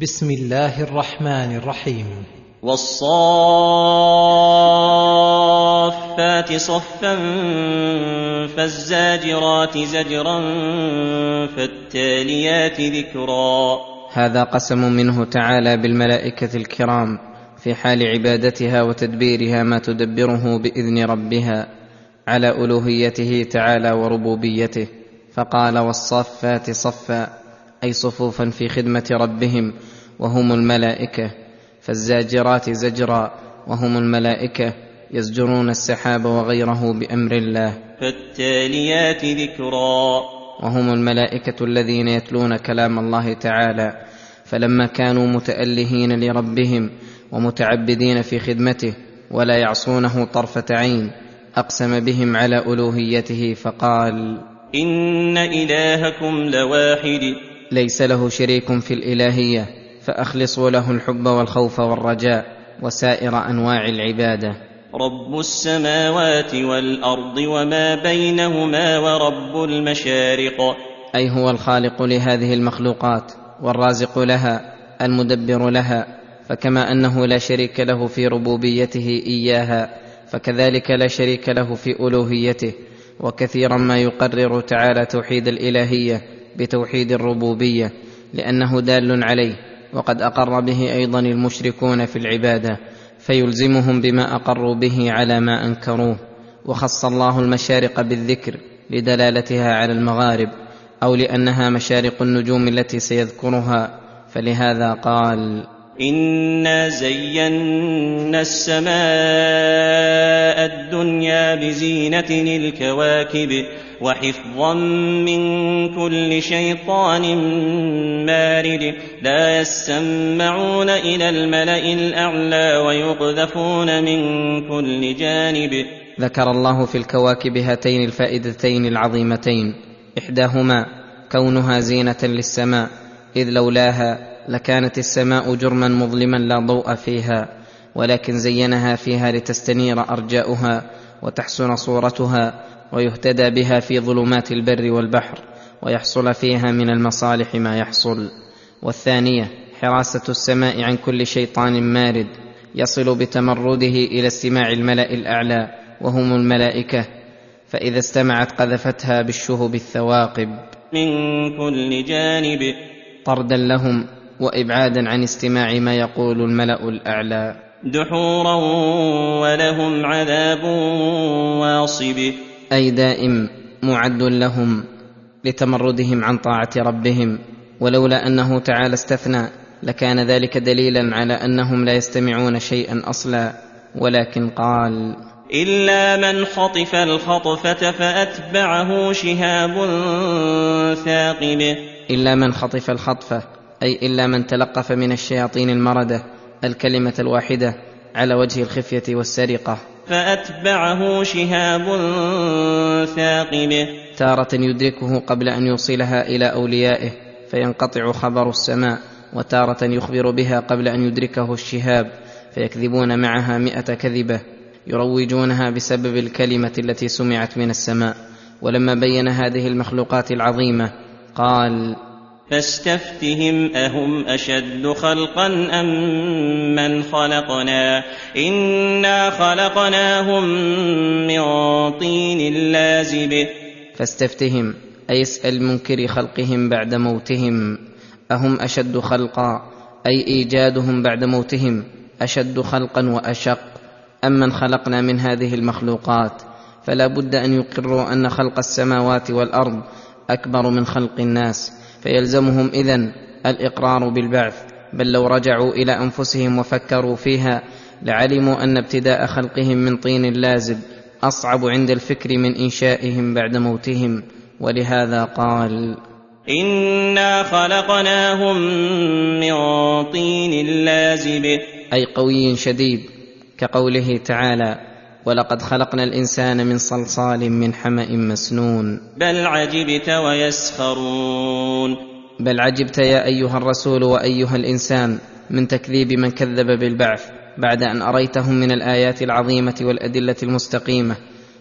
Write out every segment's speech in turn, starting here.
بسم الله الرحمن الرحيم. والصافات صفا فالزاجرات زجرا فالتاليات ذكرا. هذا قسم منه تعالى بالملائكة الكرام في حال عبادتها وتدبيرها ما تدبره بإذن ربها على ألوهيته تعالى وربوبيته. فقال والصافات صفا أي صفوفا في خدمة ربهم وهم الملائكة. فالزاجرات زجرا وهم الملائكة يزجرون السحاب وغيره بأمر الله. فالتاليات ذكرا. وهم الملائكة الذين يتلون كلام الله تعالى. فلما كانوا متألهين لربهم ومتعبدين في خدمته ولا يعصونه طرفة عين أقسم بهم على ألوهيته فقال إن إلهكم لواحد. ليس له شريك في الإلهية فاخلصوا له الحب والخوف والرجاء وسائر أنواع العبادة. رب السماوات والأرض وما بينهما ورب المشارق. أي هو الخالق لهذه المخلوقات والرازق لها المدبر لها فكما أنه لا شريك له في ربوبيته إياها فكذلك لا شريك له في ألوهيته وكثيرا ما يقرر تعالى توحيد الإلهية بتوحيد الربوبية لأنه دال عليه وقد أقر به أيضا المشركون في العبادة فيلزمهم بما أقروا به على ما أنكروه وخص الله المشارق بالذكر لدلالتها على المغارب أو لأنها مشارق النجوم التي سيذكرها فلهذا قال انا زينا السماء الدنيا بزينه الكواكب وحفظا من كل شيطان مارد لا يسمعون إلى الملا الاعلى ويقذفون من كل جانب ذكر الله في الكواكب هاتين الفائدتين العظيمتين احداهما كونها زينه للسماء اذ لولاها لكانت السماء جرما مظلما لا ضوء فيها ولكن زينها فيها لتستنير أرجاؤها وتحسن صورتها ويهتدى بها في ظلمات البر والبحر ويحصل فيها من المصالح ما يحصل. والثانية حراسة السماء عن كل شيطان مارد يصل بتمرده إلى استماع الملأ الأعلى وهم الملائكة فإذا استمعت قذفتها بالشهب الثواقب. من كل جانب. طردا لهم وإبعادا عن استماع ما يقول الملأ الأعلى. دحورا ولهم عذاب واصب. أي دائم معد لهم لتمردهم عن طاعة ربهم. ولولا أنه تعالى استثنى لكان ذلك دليلا على أنهم لا يستمعون شيئا أصلا ولكن قال إلا من خطف الخطفة فأتبعه شهاب ثاقب. إلا من خطف الخطفة أي إلا من تلقف من الشياطين المردة الكلمة الواحدة على وجه الخفية والسرقة. فأتبعه شهاب ثاقب. تارة يدركه قبل أن يوصلها إلى أوليائه فينقطع خبر السماء وتارة يخبر بها قبل أن يدركه الشهاب فيكذبون معها مائه كذبة يروجونها بسبب الكلمة التي سمعت من السماء. ولما بين هذه المخلوقات العظيمة قال فاستفتهم أهم أشد خلقا أم من خلقنا؟ إنا خلقناهم من طين لازب. فاستفتهم أي اسأل منكر خلقهم بعد موتهم. أهم أشد خلقا أي إيجادهم بعد موتهم. أشد خلقا وأشق أم من خلقنا من هذه المخلوقات. فلا بد أن يقروا أن خلق السماوات والأرض أكبر من خلق الناس. فيلزمهم إذن الإقرار بالبعث بل لو رجعوا إلى أنفسهم وفكروا فيها لعلموا أن ابتداء خلقهم من طين لازب أصعب عند الفكر من إنشائهم بعد موتهم ولهذا قال انا خلقناهم من طين لازب. أي قوي شديد كقوله تعالى ولقد خلقنا الإنسان من صلصال من حمأ مسنون. بل عجبت ويسخرون. بل عجبت يا أيها الرسول وأيها الإنسان من تكذيب من كذب بالبعث بعد أن أريتهم من الآيات العظيمة والأدلة المستقيمة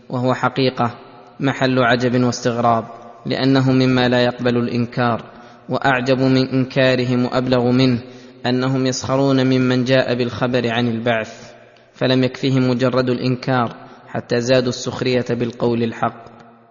وهو حقيقة محل عجب واستغراب لأنه مما لا يقبل الإنكار وأعجب من إنكارهم وأبلغ منه أنهم يسخرون ممن جاء بالخبر عن البعث. فلم يكفهم مجرد الإنكار حتى زادوا السخرية بالقول الحق.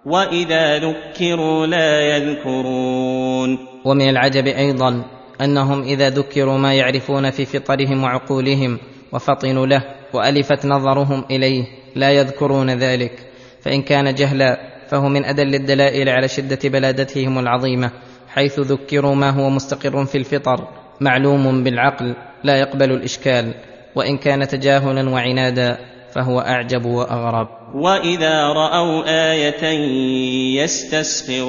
وإذا ذكروا لا يذكرون. ومن العجب أيضا أنهم إذا ذكروا ما يعرفون في فطرهم وعقولهم وفطنوا له وألفت نظرهم إليه لا يذكرون ذلك. فإن كان جهلا فهو من أدل الدلائل على شدة بلادتهم العظيمة حيث ذكروا ما هو مستقر في الفطر معلوم بالعقل لا يقبل الإشكال. وإن كان تجاهلا وعنادا فهو أعجب وأغرب. وإذا رأوا آية يستسخرون.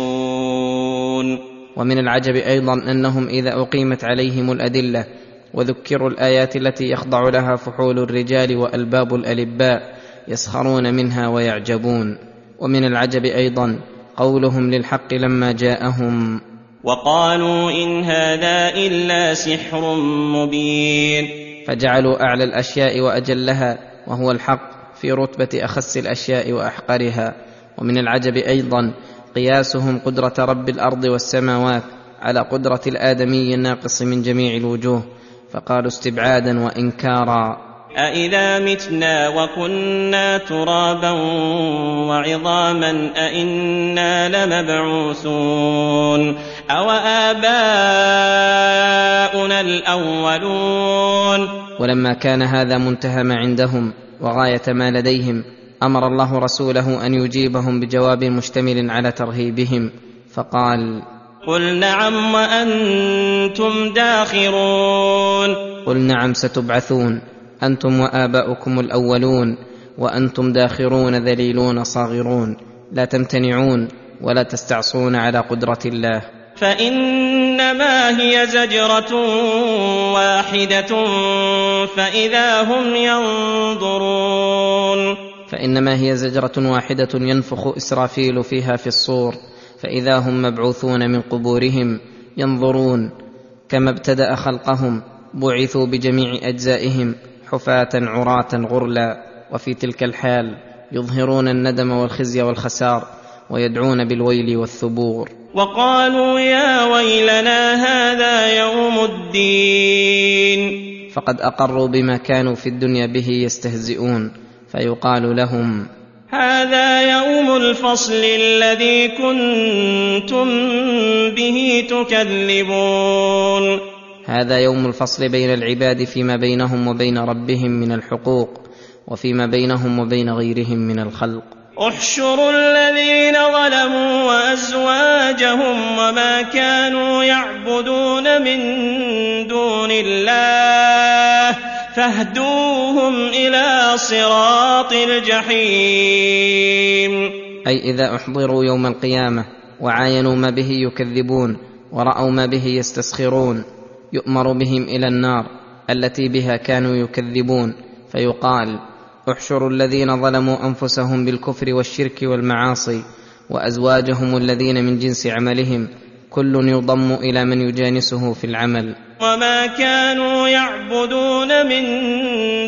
ومن العجب أيضا أنهم إذا أقيمت عليهم الأدلة وذكروا الآيات التي يخضع لها فحول الرجال وألباب الألباء يسخرون منها ويعجبون. ومن العجب أيضا قولهم للحق لما جاءهم. وقالوا إن هذا إلا سحر مبين. فجعلوا أعلى الأشياء وأجلها وهو الحق في رتبة أخس الأشياء وأحقرها. ومن العجب أيضا قياسهم قدرة رب الأرض والسماوات على قدرة الآدمي الناقص من جميع الوجوه. فقالوا استبعادا وإنكارا. أإذا متنا وكنا ترابا وعظاما أإنا لمبعوثون أو آباؤنا الأولون ولما كان هذا منتهى ما عندهم وغايه ما لديهم أمر الله رسوله ان يجيبهم بجواب مشتمل على ترهيبهم فقال قل نعم وأنتم داخرون قل نعم ستبعثون أنتم وآباؤكم الأولون وأنتم داخرون ذليلون صاغرون. لا تمتنعون ولا تستعصون على قدرة الله. فإنما هي زجرة واحدة فإذا هم ينظرون. فإنما هي زجرة واحدة ينفخ إسرافيل فيها في الصور. فإذا هم مبعوثون من قبورهم ينظرون. كما ابتدأ خلقهم بعثوا بجميع أجزائهم. حفاة عراة غرلا وفي تلك الحال يظهرون الندم والخزي والخسار ويدعون بالويل والثبور. وقالوا يا ويلنا هذا يوم الدين. فقد أقروا بما كانوا في الدنيا به يستهزئون فيقال لهم هذا يوم الفصل الذي كنتم به تكذبون. هذا يوم الفصل بين العباد فيما بينهم وبين ربهم من الحقوق وفيما بينهم وبين غيرهم من الخلق. احشروا الذين ظلموا وأزواجهم وما كانوا يعبدون من دون الله فاهدوهم إلى صراط الجحيم. أي إذا أحضروا يوم القيامة وعاينوا ما به يكذبون ورأوا ما به يستسخرون. يؤمر بهم إلى النار التي بها كانوا يكذبون فيقال احشروا الذين ظلموا أنفسهم بالكفر والشرك والمعاصي وأزواجهم الذين من جنس عملهم كل يضم إلى من يجانسه في العمل. وما كانوا يعبدون من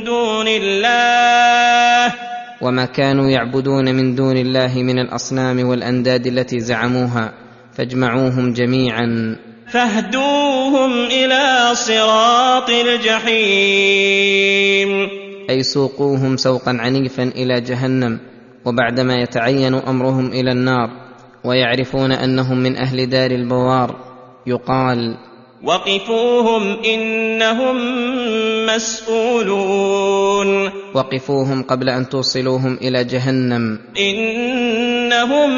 دون الله. وما كانوا يعبدون من دون الله من الأصنام والأنداد التي زعموها فاجمعوهم جميعا. فاهدوهم إلى صراط الجحيم. أي سوقوهم سوقا عنيفا إلى جهنم وبعدما يتعين أمرهم إلى النار ويعرفون أنهم من أهل دار البوار يقال وقفوهم إنهم مسؤولون. وقفوهم قبل أن توصلوهم إلى جهنم. إنهم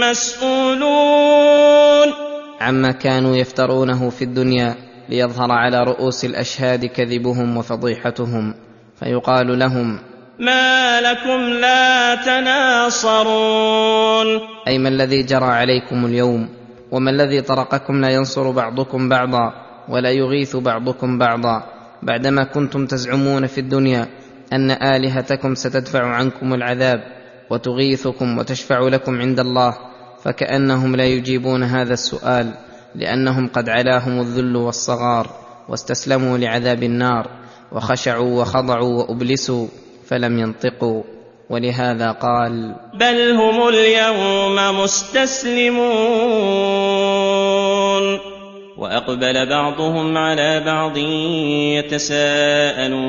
مسؤولون. عما كانوا يفترونه في الدنيا ليظهر على رؤوس الأشهاد كذبهم وفضيحتهم فيقال لهم ما لكم لا تناصرون. أي ما الذي جرى عليكم اليوم وما الذي طرقكم لا ينصر بعضكم بعضا ولا يغيث بعضكم بعضا بعدما كنتم تزعمون في الدنيا أن آلهتكم ستدفع عنكم العذاب وتغيثكم وتشفع لكم عند الله فكأنهم لا يجيبون هذا السؤال لأنهم قد علاهم الذل والصغار واستسلموا لعذاب النار وخشعوا وخضعوا وأبلسوا فلم ينطقوا ولهذا قال بل هم اليوم مستسلمون. وأقبل بعضهم على بعض يتساءلون.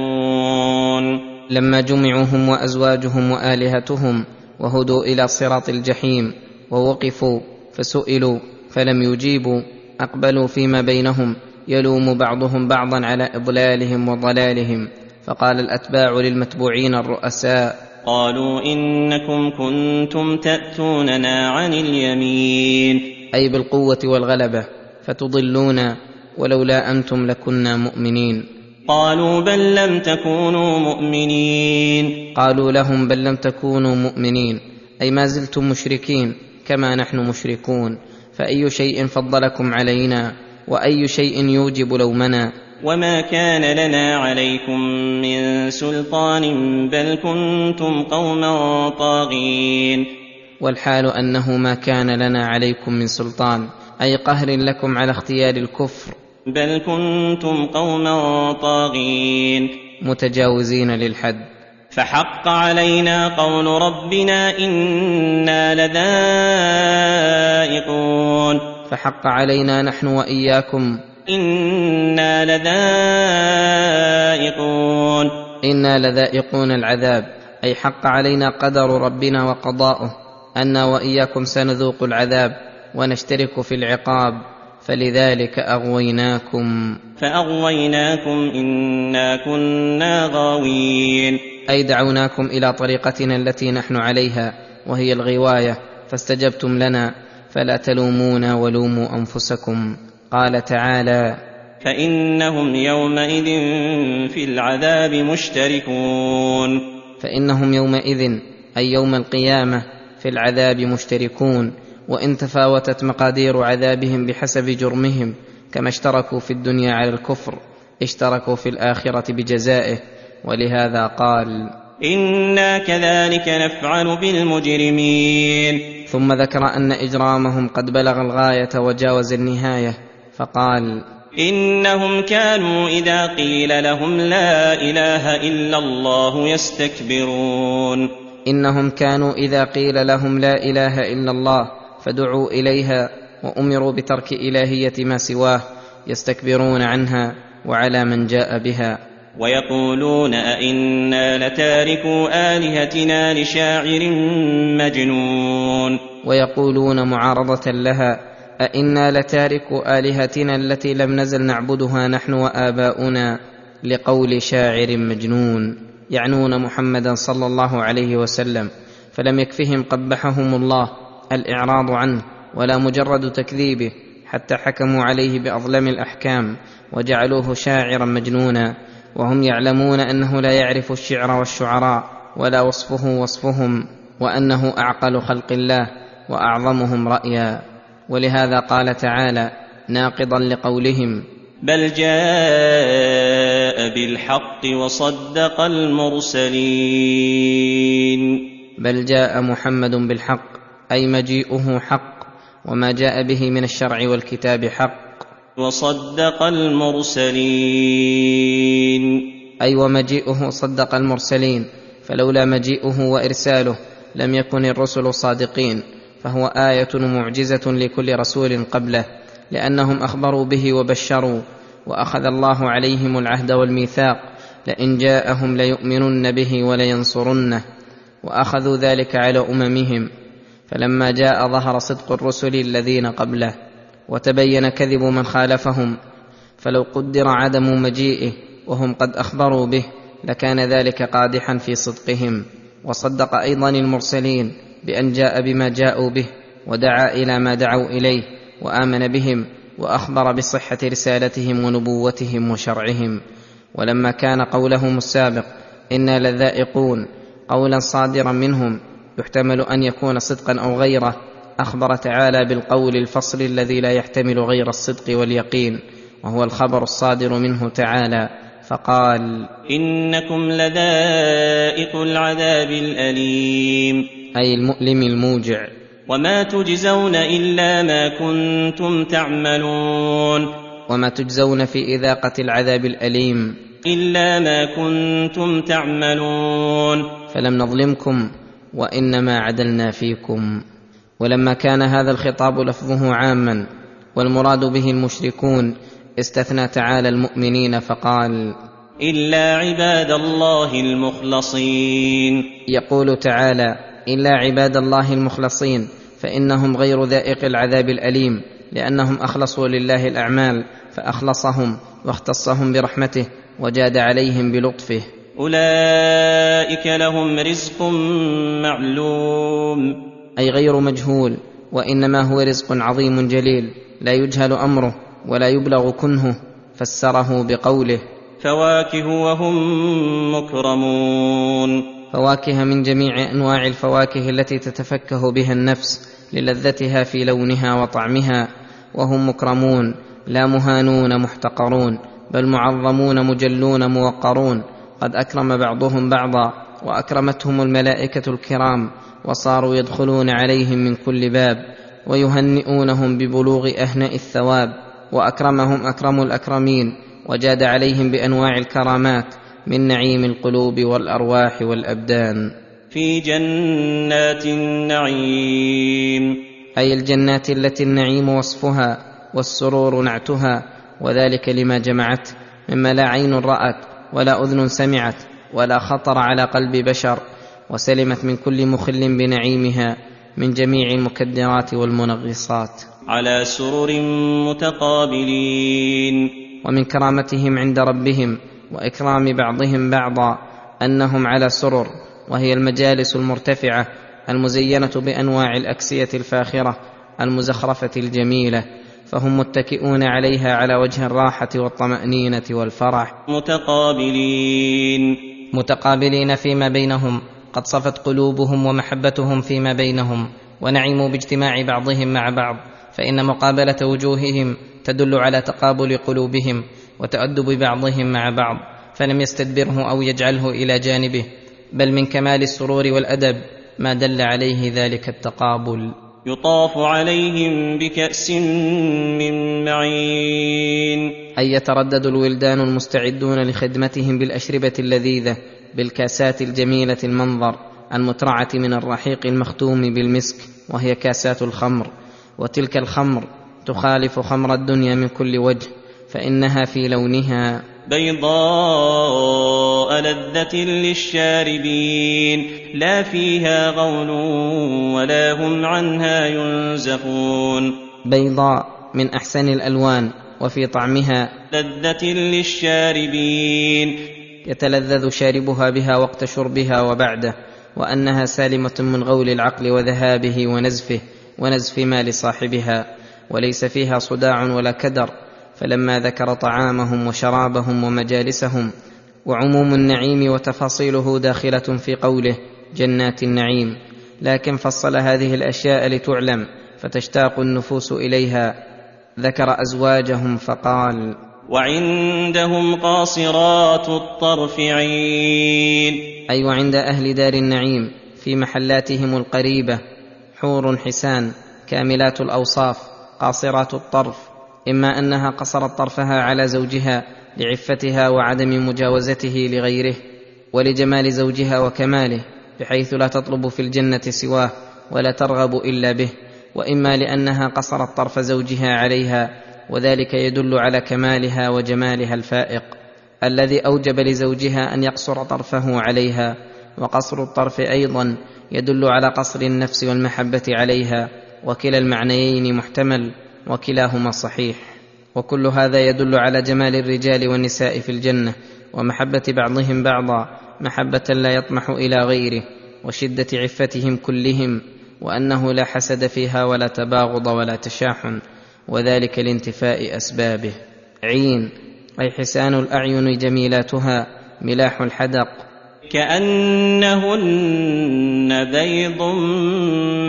لما جمعوا هم وأزواجهم وآلهتهم وهدوا إلى صراط الجحيم ووقفوا فسئلوا فلم يجيبوا أقبلوا فيما بينهم يلوم بعضهم بعضا على إضلالهم وضلالهم فقال الأتباع للمتبوعين الرؤساء قالوا إنكم كنتم تأتوننا عن اليمين. أي بالقوة والغلبة فتضلونا ولولا أنتم لكنا مؤمنين. قالوا بل لم تكونوا مؤمنين. قالوا لهم بل لم تكونوا مؤمنين أي ما زلتم مشركين كما نحن مشركون فأي شيء فضلكم علينا وأي شيء يوجب لومنا. وما كان لنا عليكم من سلطان بل كنتم قوما طاغين. والحال أنه ما كان لنا عليكم من سلطان أي قهر لكم على اختيار الكفر. بل كنتم قوما طاغين. متجاوزين للحد. فحق علينا قول ربنا إنا لذائقون. فحق علينا نحن وإياكم. إنا لذائقون. إنا لذائقون العذاب. أي حق علينا قدر ربنا وقضاؤه. أنا وإياكم سنذوق العذاب ونشترك في العقاب. فلذلك أغويناكم. فأغويناكم إنا كنا غاوين. أي دعوناكم إلى طريقتنا التي نحن عليها وهي الغواية فاستجبتم لنا فلا تلومونا ولوموا أنفسكم. قال تعالى فإنهم يومئذ في العذاب مشتركون. فإنهم يومئذ أي يوم القيامة في العذاب مشتركون. وإن تفاوتت مقادير عذابهم بحسب جرمهم كما اشتركوا في الدنيا على الكفر اشتركوا في الآخرة بجزائه. ولهذا قال أنا كذلك نفعل بالمجرمين ثم ذكر أن إجرامهم قد بلغ الغاية وجاوز النهاية فقال انهم كانوا اذا قيل لهم لا اله الا الله يستكبرون إنهم كانوا إذا قيل لهم لا إله إلا الله فدعوا إليها وأمروا بترك إلهية ما سواه يستكبرون عنها وعلى من جاء بها. ويقولون أئنا لتاركوا آلهتنا لشاعر مجنون. ويقولون معارضة لها أئنا لتاركوا آلهتنا التي لم نزل نعبدها نحن وآباؤنا لقول شاعر مجنون يعنون محمدا صلى الله عليه وسلم فلم يكفهم قبحهم الله الإعراض عنه ولا مجرد تكذيبه حتى حكموا عليه بأظلم الأحكام وجعلوه شاعرا مجنونا. وهم يعلمون أنه لا يعرف الشعر والشعراء ولا وصفه وصفهم وأنه أعقل خلق الله وأعظمهم رأيا. ولهذا قال تعالى ناقضا لقولهم بل جاء بالحق وصدق المرسلين. بل جاء محمد بالحق أي مجيئه حق وما جاء به من الشرع والكتاب حق. وصدق المرسلين. أي ومجيئه صدق المرسلين فلولا مجيئه وإرساله لم يكن الرسل صادقين فهو آية ومعجزه لكل رسول قبله لأنهم أخبروا به وبشروا وأخذ الله عليهم العهد والميثاق لئن جاءهم ليؤمنن به ولينصرنه وأخذوا ذلك على أممهم فلما جاء ظهر صدق الرسل الذين قبله. وتبين كذب من خالفهم فلو قدر عدم مجيئه وهم قد أخبروا به لكان ذلك قادحا في صدقهم. وصدق أيضا المرسلين بأن جاء بما جاءوا به ودعا إلى ما دعوا إليه وآمن بهم وأخبر بصحة رسالتهم ونبوتهم وشرعهم. ولما كان قولهم السابق إنا لذائقون قولا صادرا منهم يحتمل أن يكون صدقا أو غيره أخبر تعالى بالقول الفصل الذي لا يحتمل غير الصدق واليقين وهو الخبر الصادر منه تعالى فقال إنكم لذائق العذاب الأليم. أي المؤلم الموجع. وما تجزون إلا ما كنتم تعملون. وما تجزون في إذاقة العذاب الأليم. إلا ما كنتم تعملون. فلم نظلمكم وإنما عدلنا فيكم. ولما كان هذا الخطاب لفظه عاما والمراد به المشركون استثنى تعالى المؤمنين فقال إلا عباد الله المخلصين. يقول تعالى إلا عباد الله المخلصين فإنهم غير ذائق العذاب الأليم لأنهم أخلصوا لله الأعمال فأخلصهم واختصهم برحمته وجاد عليهم بلطفه. أولئك لهم رزق معلوم. أي غير مجهول وإنما هو رزق عظيم جليل لا يجهل أمره ولا يبلغ كنهه فسره بقوله. فواكه وهم مكرمون. فواكه من جميع أنواع الفواكه التي تتفكه بها النفس للذتها في لونها وطعمها وهم مكرمون لا مهانون محتقرون بل معظمون مجلون موقرون. قد أكرم بعضهم بعضا وأكرمتهم الملائكة الكرام وصاروا يدخلون عليهم من كل باب ويهنئونهم ببلوغ اهنأ الثواب وأكرمهم أكرم الأكرمين وجاد عليهم بأنواع الكرامات من نعيم القلوب والأرواح والأبدان. في جنات النعيم. أي الجنات التي النعيم وصفها والسرور نعتها وذلك لما جمعت مما لا عين رأت ولا أذن سمعت ولا خطر على قلب بشر. وسلمت من كل مخل بنعيمها من جميع المكدرات والمنغصات. على سرر متقابلين. ومن كرامتهم عند ربهم وإكرام بعضهم بعضا أنهم على سرر وهي المجالس المرتفعة المزينة بأنواع الأكسية الفاخرة المزخرفة الجميلة فهم متكئون عليها على وجه الراحة والطمأنينة والفرح. متقابلين. متقابلين فيما بينهم قد صفت قلوبهم ومحبتهم فيما بينهم ونعموا باجتماع بعضهم مع بعض فإن مقابلة وجوههم تدل على تقابل قلوبهم وتأدب بعضهم مع بعض فلم يستدبره أو يجعله إلى جانبه بل من كمال السرور والأدب ما دل عليه ذلك التقابل. يطاف عليهم بكأس من معين. أي يتردد الولدان المستعدون لخدمتهم بالأشربة اللذيذة بالكاسات الجميلة المنظر المترعة من الرحيق المختوم بالمسك وهي كاسات الخمر. وتلك الخمر تخالف خمر الدنيا من كل وجه فإنها في لونها بيضاء لذة للشاربين. لا فيها غول ولا هم عنها ينزفون بيضاء من أحسن الألوان وفي طعمها لذة للشاربين. يتلذذ شاربها بها وقت شربها وبعده وأنها سالمة من غول العقل وذهابه ونزفه ونزف ما لصاحبها وليس فيها صداع ولا كدر فلما ذكر طعامهم وشرابهم ومجالسهم وعموم النعيم وتفاصيله داخلة في قوله جنات النعيم لكن فصل هذه الأشياء لتعلم فتشتاق النفوس إليها ذكر أزواجهم فقال وعندهم قاصرات الطرف عين. أي أيوة وعند أهل دار النعيم في محلاتهم القريبة حور حسان كاملات الأوصاف قاصرات الطرف إما أنها قصرت طرفها على زوجها لعفتها وعدم مجاوزته لغيره ولجمال زوجها وكماله بحيث لا تطلب في الجنة سواه ولا ترغب إلا به وإما لأنها قصرت طرف زوجها عليها وذلك يدل على كمالها وجمالها الفائق الذي أوجب لزوجها أن يقصر طرفه عليها وقصر الطرف أيضا يدل على قصر النفس والمحبة عليها وكلا المعنيين محتمل وكلاهما صحيح. وكل هذا يدل على جمال الرجال والنساء في الجنة ومحبة بعضهم بعضا محبة لا يطمح إلى غيره وشدة عفتهم كلهم وأنه لا حسد فيها ولا تباغض ولا تشاحن. وذلك لانتفاء أسبابه. عين أي حسان الأعين جميلاتها ملاح الحدق. كأنهن بيض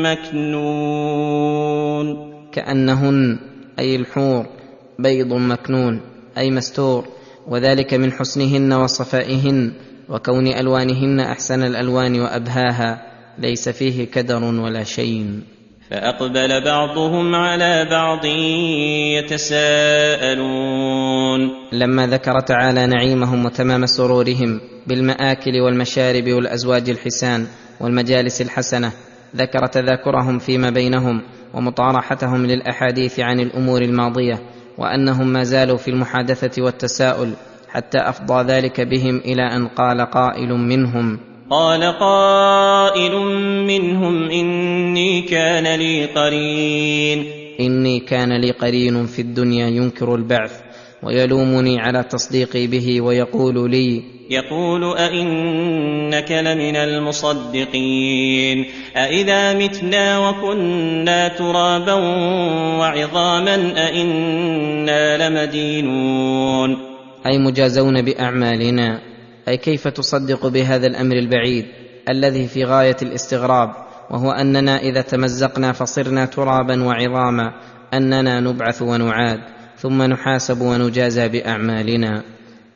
مكنون. كأنهن أي الحور بيض مكنون أي مستور. وذلك من حسنهن وصفائهن وكون ألوانهن أحسن الألوان وأبهاها ليس فيه كدر ولا شيء فأقبل بعضهم على بعض يتساءلون. لما ذكر تعالى نعيمهم وتمام سرورهم بالمآكل والمشارب والأزواج الحسان والمجالس الحسنة ذكر تذاكرهم فيما بينهم ومطارحتهم للأحاديث عن الأمور الماضية وأنهم ما زالوا في المحادثة والتساؤل حتى أفضى ذلك بهم إلى أن قال قائل منهم. قال قائل منهم إني كان لي قرين. إني كان لي قرين في الدنيا ينكر البعث ويلومني على تصديقي به ويقول لي يقول أئنك لمن المصدقين. أإذا متنا وكنا ترابا وعظاما أئنا لمدينون. أي مجازون بأعمالنا. أي كيف تصدق بهذا الأمر البعيد الذي في غاية الاستغراب وهو أننا إذا تمزقنا فصرنا ترابا وعظاما أننا نبعث ونعاد ثم نحاسب ونجازى بأعمالنا.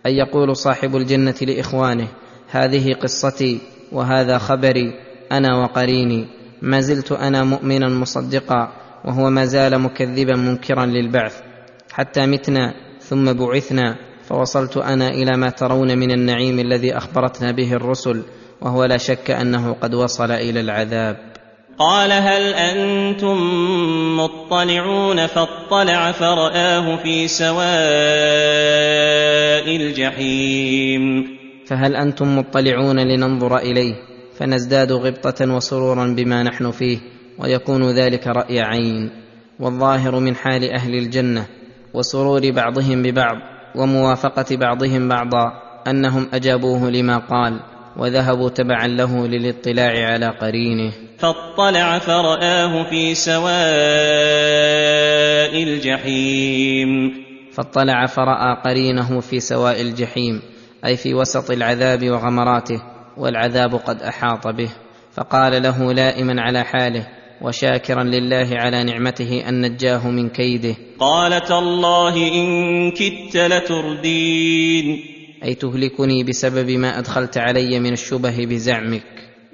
أي يقول صاحب الجنة لإخوانه هذه قصتي وهذا خبري أنا وقريني. ما زلت أنا مؤمنا مصدقا وهو ما زال مكذبا منكرا للبعث. حتى متنا ثم بعثنا. فوصلت أنا إلى ما ترون من النعيم الذي أخبرتنا به الرسل وهو لا شك أنه قد وصل إلى العذاب. قال هل أنتم مطلعون؟ فاطلع فرآه في سواء الجحيم. فهل أنتم مطلعون لننظر إليه؟ فنزداد غبطة وسرورا بما نحن فيه ويكون ذلك رأي عين. والظاهر من حال أهل الجنة وسرور بعضهم ببعض. وموافقة بعضهم بعضا أنهم أجابوه لما قال وذهبوا تبعا له للاطلاع على قرينه. فاطلع فرآه في سواء الجحيم. فاطلع فرأى قرينه في سواء الجحيم أي في وسط العذاب وغمراته والعذاب قد أحاط به. فقال له لائما على حاله وشاكرا لله على نعمته ان نجاه من كيده. قال تالله إن كدت لتردين. أي تهلكني بسبب ما أدخلت علي من الشبه بزعمك.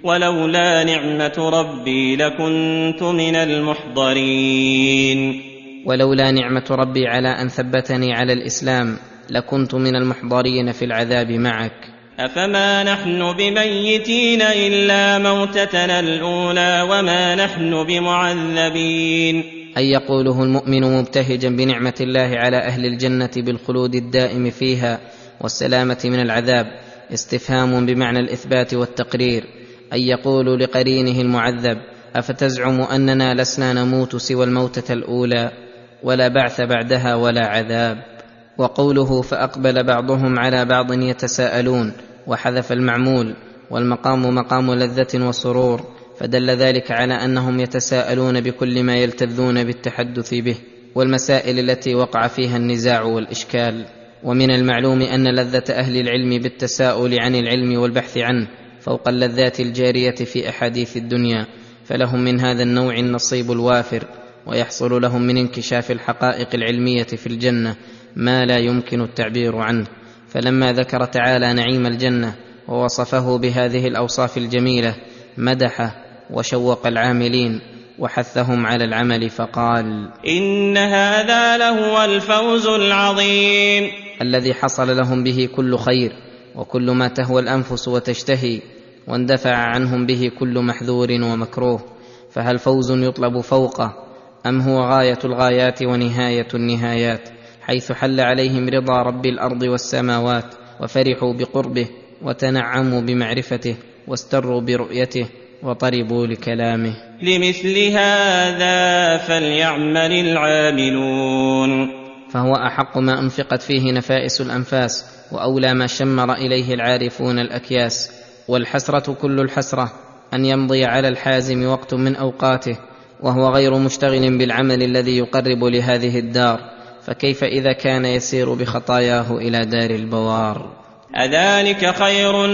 ولولا نعمة ربي لكنت من المحضرين. ولولا نعمة ربي على أن ثبتني على الإسلام لكنت من المحضرين في العذاب معك. أفما نحن بميتين إلا موتتنا الأولى وما نحن بمعذبين اي يقوله المؤمن مبتهجا بنعمه الله على أهل الجنه بالخلود الدائم فيها والسلامه من العذاب استفهام بمعنى الاثبات والتقرير اي يقول لقرينه المعذب افتزعم اننا لسنا نموت سوى الموته الاولى ولا بعث بعدها ولا عذاب وقوله فاقبل بعضهم على بعض يتساءلون وحذف المعمول والمقام مقام لذة وسرور فدل ذلك على أنهم يتساءلون بكل ما يلتذون بالتحدث به والمسائل التي وقع فيها النزاع والإشكال. ومن المعلوم أن لذة أهل العلم بالتساؤل عن العلم والبحث عنه فوق اللذات الجارية في أحاديث الدنيا فلهم من هذا النوع النصيب الوافر ويحصل لهم من انكشاف الحقائق العلمية في الجنة ما لا يمكن التعبير عنه. فلما ذكر تعالى نعيم الجنة ووصفه بهذه الأوصاف الجميلة مدحه وشوق العاملين وحثهم على العمل فقال إن هذا لهو الفوز العظيم. الذي حصل لهم به كل خير وكل ما تهوى الأنفس وتشتهي واندفع عنهم به كل محذور ومكروه فهل فوز يطلب فوقه أم هو غاية الغايات ونهاية النهايات؟ حيث حل عليهم رضا رب الأرض والسماوات وفرحوا بقربه وتنعموا بمعرفته واستروا برؤيته وطربوا لكلامه. لمثل هذا فليعمل العاملون. فهو أحق ما أنفقت فيه نفائس الأنفاس وأولى ما شمر إليه العارفون الأكياس. والحسرة كل الحسرة أن يمضي على الحازم وقت من أوقاته وهو غير مشتغل بالعمل الذي يقرب لهذه الدار. فكيف إذا كان يسير بخطاياه إلى دار البوار؟ أذلك خير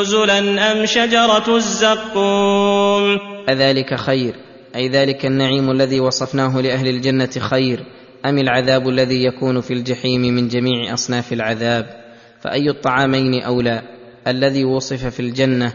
نزلا أم شجرة الزقوم؟ أذلك خير أي ذلك النعيم الذي وصفناه لأهل الجنة خير أم العذاب الذي يكون في الجحيم من جميع أصناف العذاب؟ فأي الطعامين أولى الذي وصف في الجنة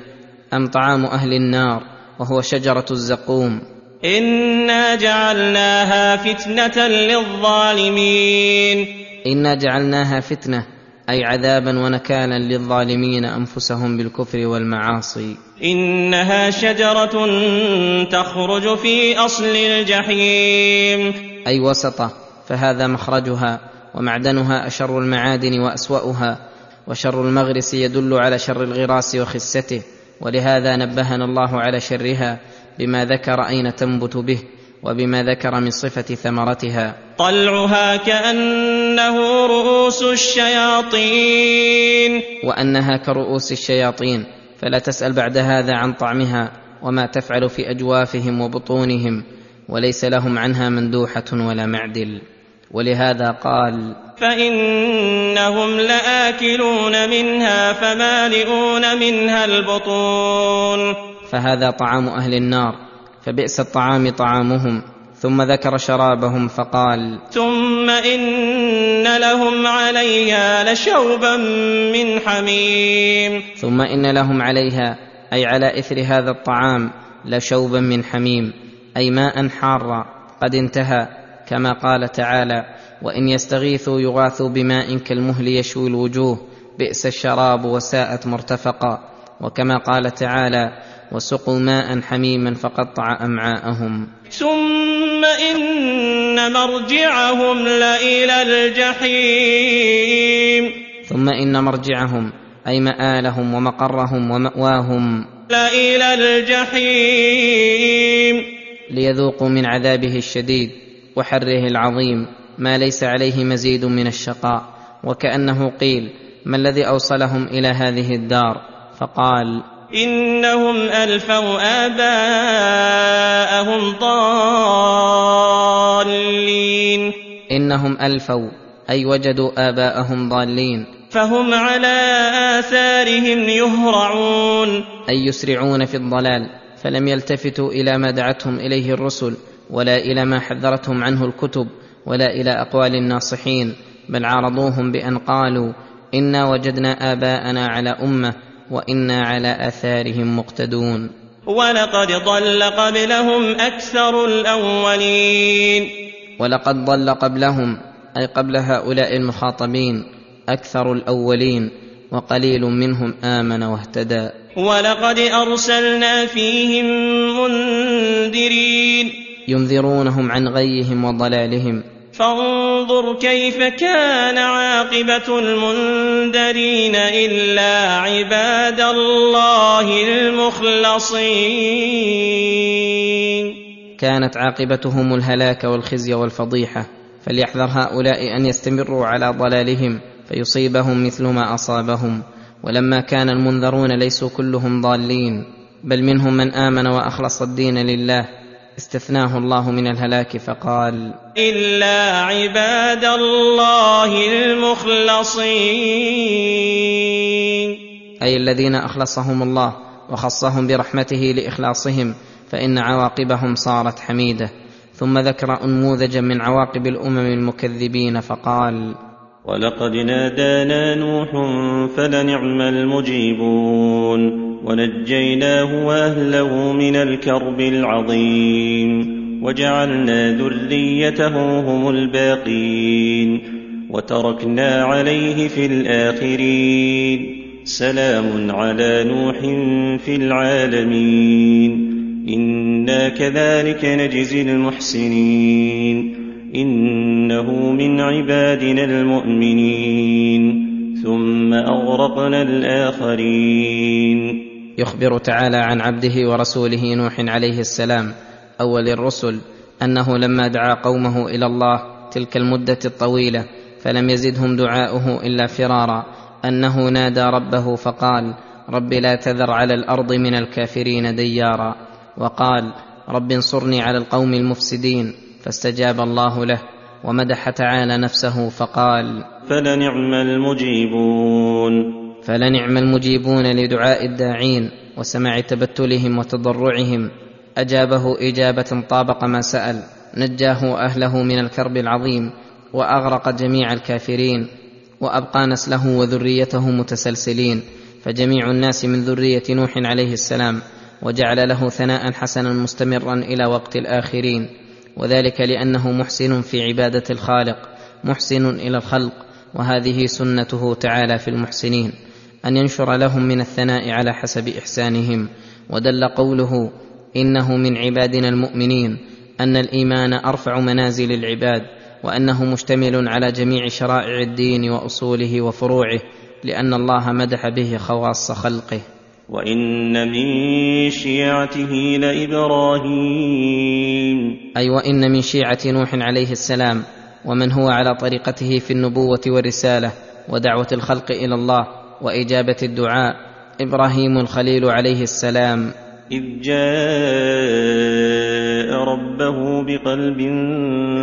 أم طعام أهل النار وهو شجرة الزقوم؟ إنا جعلناها فتنة للظالمين. أنا جعلناها فتنه أي عذابا ونكالا للظالمين أنفسهم بالكفر والمعاصي. انها شجره تخرج في اصل الجحيم. أي وسطة فهذا مخرجها ومعدنها أشر المعادن وأسوأها وشر المغرس يدل على شر الغراس وخسته ولهذا نبهنا الله على شرها بما ذكر أين تنبت به وبما ذكر من صفة ثمرتها. طلعها كأنه رؤوس الشياطين. وأنها كرؤوس الشياطين. فلا تسأل بعد هذا عن طعمها وما تفعل في أجوافهم وبطونهم وليس لهم عنها مندوحة ولا معدل. ولهذا قال فإنهم لآكلون منها فمالئون منها البطون. فهذا طعام أهل النار فبئس الطعام طعامهم ثم ذكر شرابهم فقال ثم إن لهم عليها لشوبا من حميم. ثم إن لهم عليها أي على إثر هذا الطعام لشوبا من حميم أي ماء حارا قد انتهى كما قال تعالى وإن يستغيثوا يغاثوا بماء كالمهل يشوي الوجوه بئس الشراب وساءت مرتفقا وكما قال تعالى وسقوا ماء حميما فقطع أمعاءهم. ثم إن مرجعهم لإلى الجحيم. ثم إن مرجعهم أي مآلهم ومقرهم ومأواهم. لإلى الجحيم. ليذوقوا من عذابه الشديد وحره العظيم ما ليس عليه مزيد من الشقاء. وكأنه قيل ما الذي أوصلهم إلى هذه الدار؟ فقال إنهم ألفوا آباءهم ضالين. إنهم ألفوا أي وجدوا آباءهم ضالين. فهم على آثارهم يهرعون. أي يسرعون في الضلال فلم يلتفتوا إلى ما دعتهم إليه الرسل ولا إلى ما حذرتهم عنه الكتب ولا إلى أقوال الناصحين بل عارضوهم بأن قالوا إنا وجدنا آباءنا على أمة وإنا على آثارهم مقتدون. ولقد ضل قبلهم أكثر الأولين. ولقد ضل قبلهم أي قبل هؤلاء المخاطبين أكثر الأولين وقليل منهم آمن واهتدى. ولقد أرسلنا فيهم منذرين. ينذرونهم عن غيهم وضلالهم فانظر كيف كان عاقبة المنذرين إلا عباد الله المخلصين. كانت عاقبتهم الهلاك والخزي والفضيحة فليحذر هؤلاء أن يستمروا على ضلالهم فيصيبهم مثل ما أصابهم. ولما كان المنذرون ليسوا كلهم ضالين بل منهم من آمن وأخلص الدين لله. استثناه الله من الهلاك فقال إلا عباد الله المخلصين. أي الذين أخلصهم الله وخصهم برحمته لإخلاصهم فإن عواقبهم صارت حميدة. ثم ذكر أنموذجا من عواقب الأمم المكذبين فقال ولقد نادانا نوح فلنعم المجيبون ونجيناه وأهله من الكرب العظيم وجعلنا ذريته هم الباقين وتركنا عليه في الآخرين سلام على نوح في العالمين إنا كذلك نجزي المحسنين إنه من عبادنا المؤمنين. ثم أغرقنا الآخرين. يخبر تعالى عن عبده ورسوله نوح عليه السلام أول الرسل أنه لما دعا قومه إلى الله تلك المدة الطويلة فلم يزدهم دعاؤه إلا فرارا أنه نادى ربه فقال رب لا تذر على الأرض من الكافرين ديارا وقال رب انصرني على القوم المفسدين فاستجاب الله له ومدح تعالى نفسه فقال فلنعم المجيبون. فلنعم المجيبون لدعاء الداعين وسماع تبتلهم وتضرعهم. أجابه إجابة طابق ما سأل. نجاه أهله من الكرب العظيم وأغرق جميع الكافرين وأبقى نسله وذريته متسلسلين. فجميع الناس من ذرية نوح عليه السلام وجعل له ثناء حسنا مستمرا إلى وقت الآخرين. وذلك لأنه محسن في عبادة الخالق محسن إلى الخلق وهذه سنته تعالى في المحسنين أن ينشر لهم من الثناء على حسب إحسانهم. ودل قوله إنه من عبادنا المؤمنين أن الإيمان أرفع منازل العباد وأنه مشتمل على جميع شرائع الدين وأصوله وفروعه لأن الله مدح به خواص خلقه. وان من شيعته لابراهيم أي وان من شيعه نوح عليه السلام ومن هو على طريقته في النبوه والرساله ودعوه الخلق إلى الله واجابه الدعاء إبراهيم الخليل عليه السلام اذ جاء ربه بقلب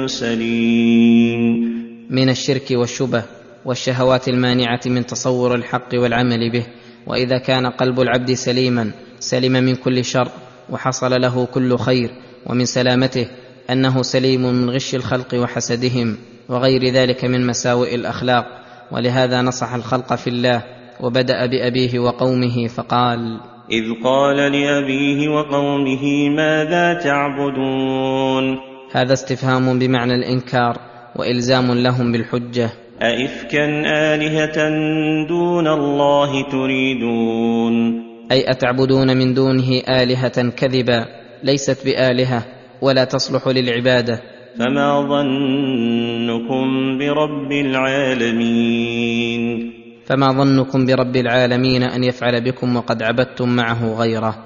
سليم من الشرك والشبه والشهوات المانعه من تصور الحق والعمل به وإذا كان قلب العبد سليما سلم من كل شر وحصل له كل خير ومن سلامته أنه سليم من غش الخلق وحسدهم وغير ذلك من مساوئ الأخلاق. ولهذا نصح الخلق في الله وبدأ بأبيه وقومه فقال إذ قال لأبيه وقومه ماذا تعبدون؟ هذا استفهام بمعنى الإنكار وإلزام لهم بالحجة. أئفكا آلهة دون الله تريدون. أي أتعبدون من دونه آلهة كذبا ليست بآلهة ولا تصلح للعبادة. فما ظنكم برب العالمين؟ فما ظنكم برب العالمين أن يفعل بكم وقد عبدتم معه غيره؟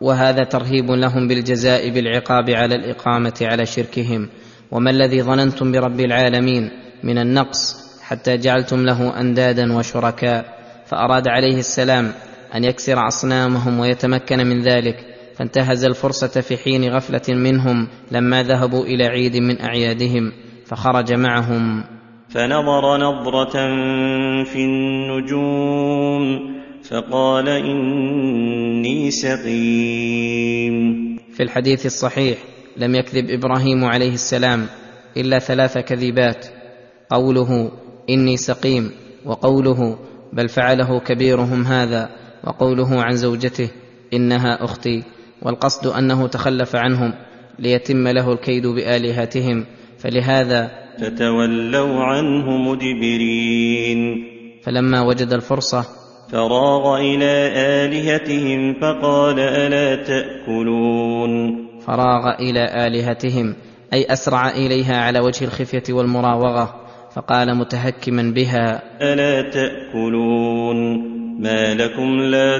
وهذا ترهيب لهم بالجزاء بالعقاب على الإقامة على شركهم. وما الذي ظننتم برب العالمين من النقص حتى جعلتم له أندادا وشركاء فأراد عليه السلام أن يكسر أصنامهم ويتمكن من ذلك فانتهز الفرصة في حين غفلة منهم لما ذهبوا إلى عيد من أعيادهم فخرج معهم. فنظر نظرة في النجوم فقال إني سقيم. في الحديث الصحيح لم يكذب إبراهيم عليه السلام إلا ثلاث كذبات قوله إني سقيم وقوله بل فعله كبيرهم هذا وقوله عن زوجته إنها أختي والقصد أنه تخلف عنهم ليتم له الكيد بآلهتهم فلهذا فتولوا عنه مدبرين. فلما وجد الفرصة فراغ إلى آلهتهم فقال ألا تأكلون. فراغ إلى آلهتهم أي أسرع إليها على وجه الخفية والمراوغة. فقال متهكما بها ألا تأكلون ما لكم لا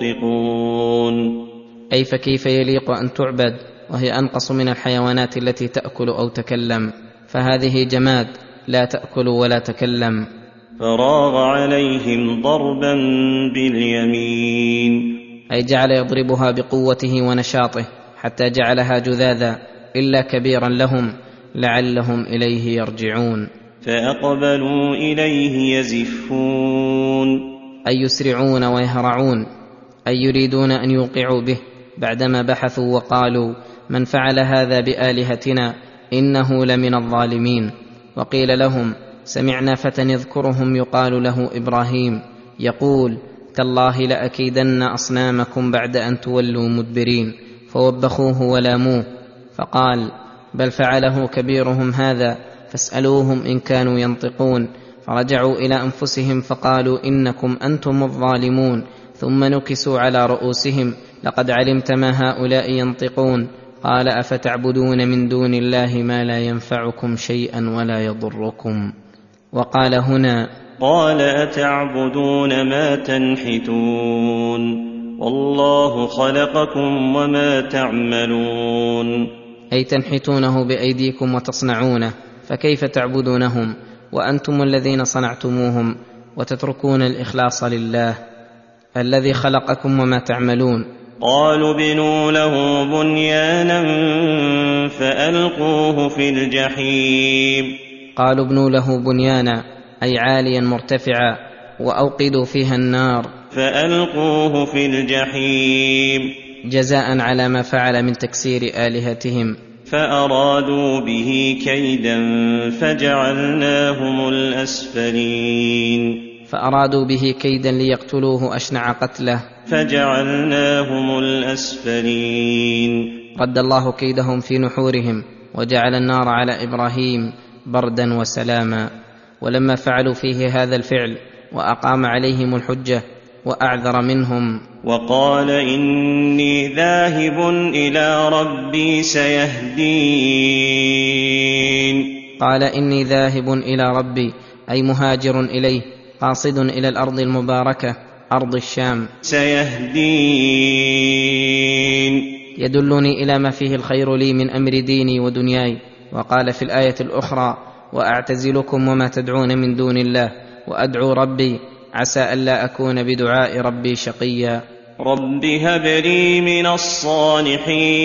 تنطقون. أي فكيف يليق أن تعبد وهي أنقص من الحيوانات التي تأكل أو تكلم؟ فهذه جماد لا تأكل ولا تكلم. فراغ عليهم ضربا باليمين. أي جعل يضربها بقوته ونشاطه حتى جعلها جذاذا إلا كبيرا لهم. لعلهم إليه يرجعون. فأقبلوا إليه يزفون. اي يسرعون ويهرعون. اي يريدون أن يوقعوا به. بعدما بحثوا وقالوا من فعل هذا بآلهتنا إنه لمن الظالمين. وقيل لهم سمعنا فتى يذكرهم يقال له إبراهيم. يقول تالله لأكيدن أصنامكم بعد أن تولوا مدبرين. فوبخوه ولاموه. فقال بل فعله كبيرهم هذا فاسألوهم إن كانوا ينطقون. فرجعوا إلى أنفسهم فقالوا إنكم أنتم الظالمون ثم نكسوا على رؤوسهم. لقد علمت ما هؤلاء ينطقون. قال أفتعبدون من دون الله ما لا ينفعكم شيئا ولا يضركم. وقال هنا قال أتعبدون ما تنحتون؟ والله خلقكم وما تعملون. أي تنحتونه بأيديكم وتصنعونه فكيف تعبدونهم؟ وأنتم الذين صنعتموهم وتتركون الإخلاص لله الذي خلقكم وما تعملون. قالوا بنوا له بنيانا فألقوه في الجحيم. قالوا ابنوا له بنيانا أي عاليا مرتفعا وأوقدوا فيها النار. فألقوه في الجحيم. جزاء على ما فعل من تكسير آلهتهم. فأرادوا به كيدا فجعلناهم الأسفلين. فأرادوا به كيدا ليقتلوه أشنع قتله. فجعلناهم الأسفلين. رد الله كيدهم في نحورهم وجعل النار على إبراهيم بردا وسلاما. ولما فعلوا فيه هذا الفعل وأقام عليهم الحجة وأعذر منهم. وقال إني ذاهب إلى ربي سيهدين. قال إني ذاهب إلى ربي أي مهاجر إليه قاصد إلى الأرض المباركة أرض الشام. سيهدين. يدلني إلى ما فيه الخير لي من أمر ديني ودنياي. وقال في الآية الأخرى وأعتزلكم وما تدعون من دون الله وأدعو ربي عسى ألا أكون بدعاء ربي شقيا. رب هب لي من الصالحين.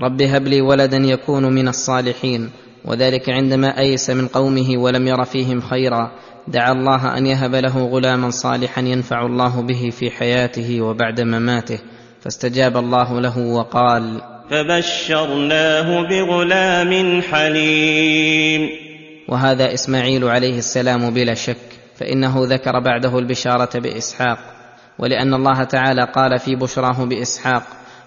رب هب لي ولدا يكون من الصالحين وذلك عندما أيس من قومه ولم ير فيهم خيرا. دعا الله أن يهب له غلاما صالحا ينفع الله به في حياته وبعد مماته. فاستجاب الله له وقال فبشرناه بغلام حليم. وهذا إسماعيل عليه السلام بلا شك. فإنه ذكر بعده البشارة بإسحاق ولأن الله تعالى قال في بشراه بإسحاق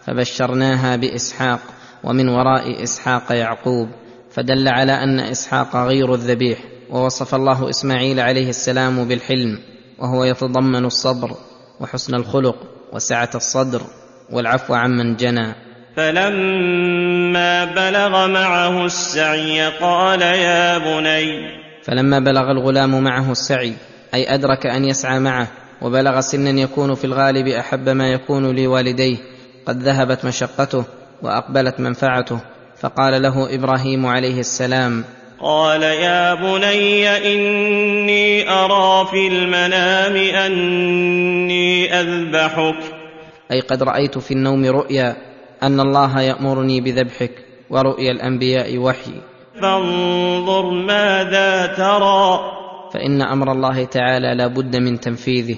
فبشرناها بإسحاق ومن وراء إسحاق يعقوب فدل على أن إسحاق غير الذبيح ووصف الله إسماعيل عليه السلام بالحلم وهو يتضمن الصبر وحسن الخلق وسعة الصدر والعفو عمن جنى. فلما بلغ معه السعي قال يا بني فلما بلغ الغلام معه السعي أي أدرك أن يسعى معه وبلغ سنا يكون في الغالب أحب ما يكون لوالديه قد ذهبت مشقته وأقبلت منفعته فقال له إبراهيم عليه السلام قال يا بني إني أرى في المنام أني أذبحك. أي قد رأيت في النوم رؤيا أن الله يأمرني بذبحك ورؤيا الأنبياء وحي. فانظر ماذا ترى. فإن أمر الله تعالى لا بد من تنفيذه.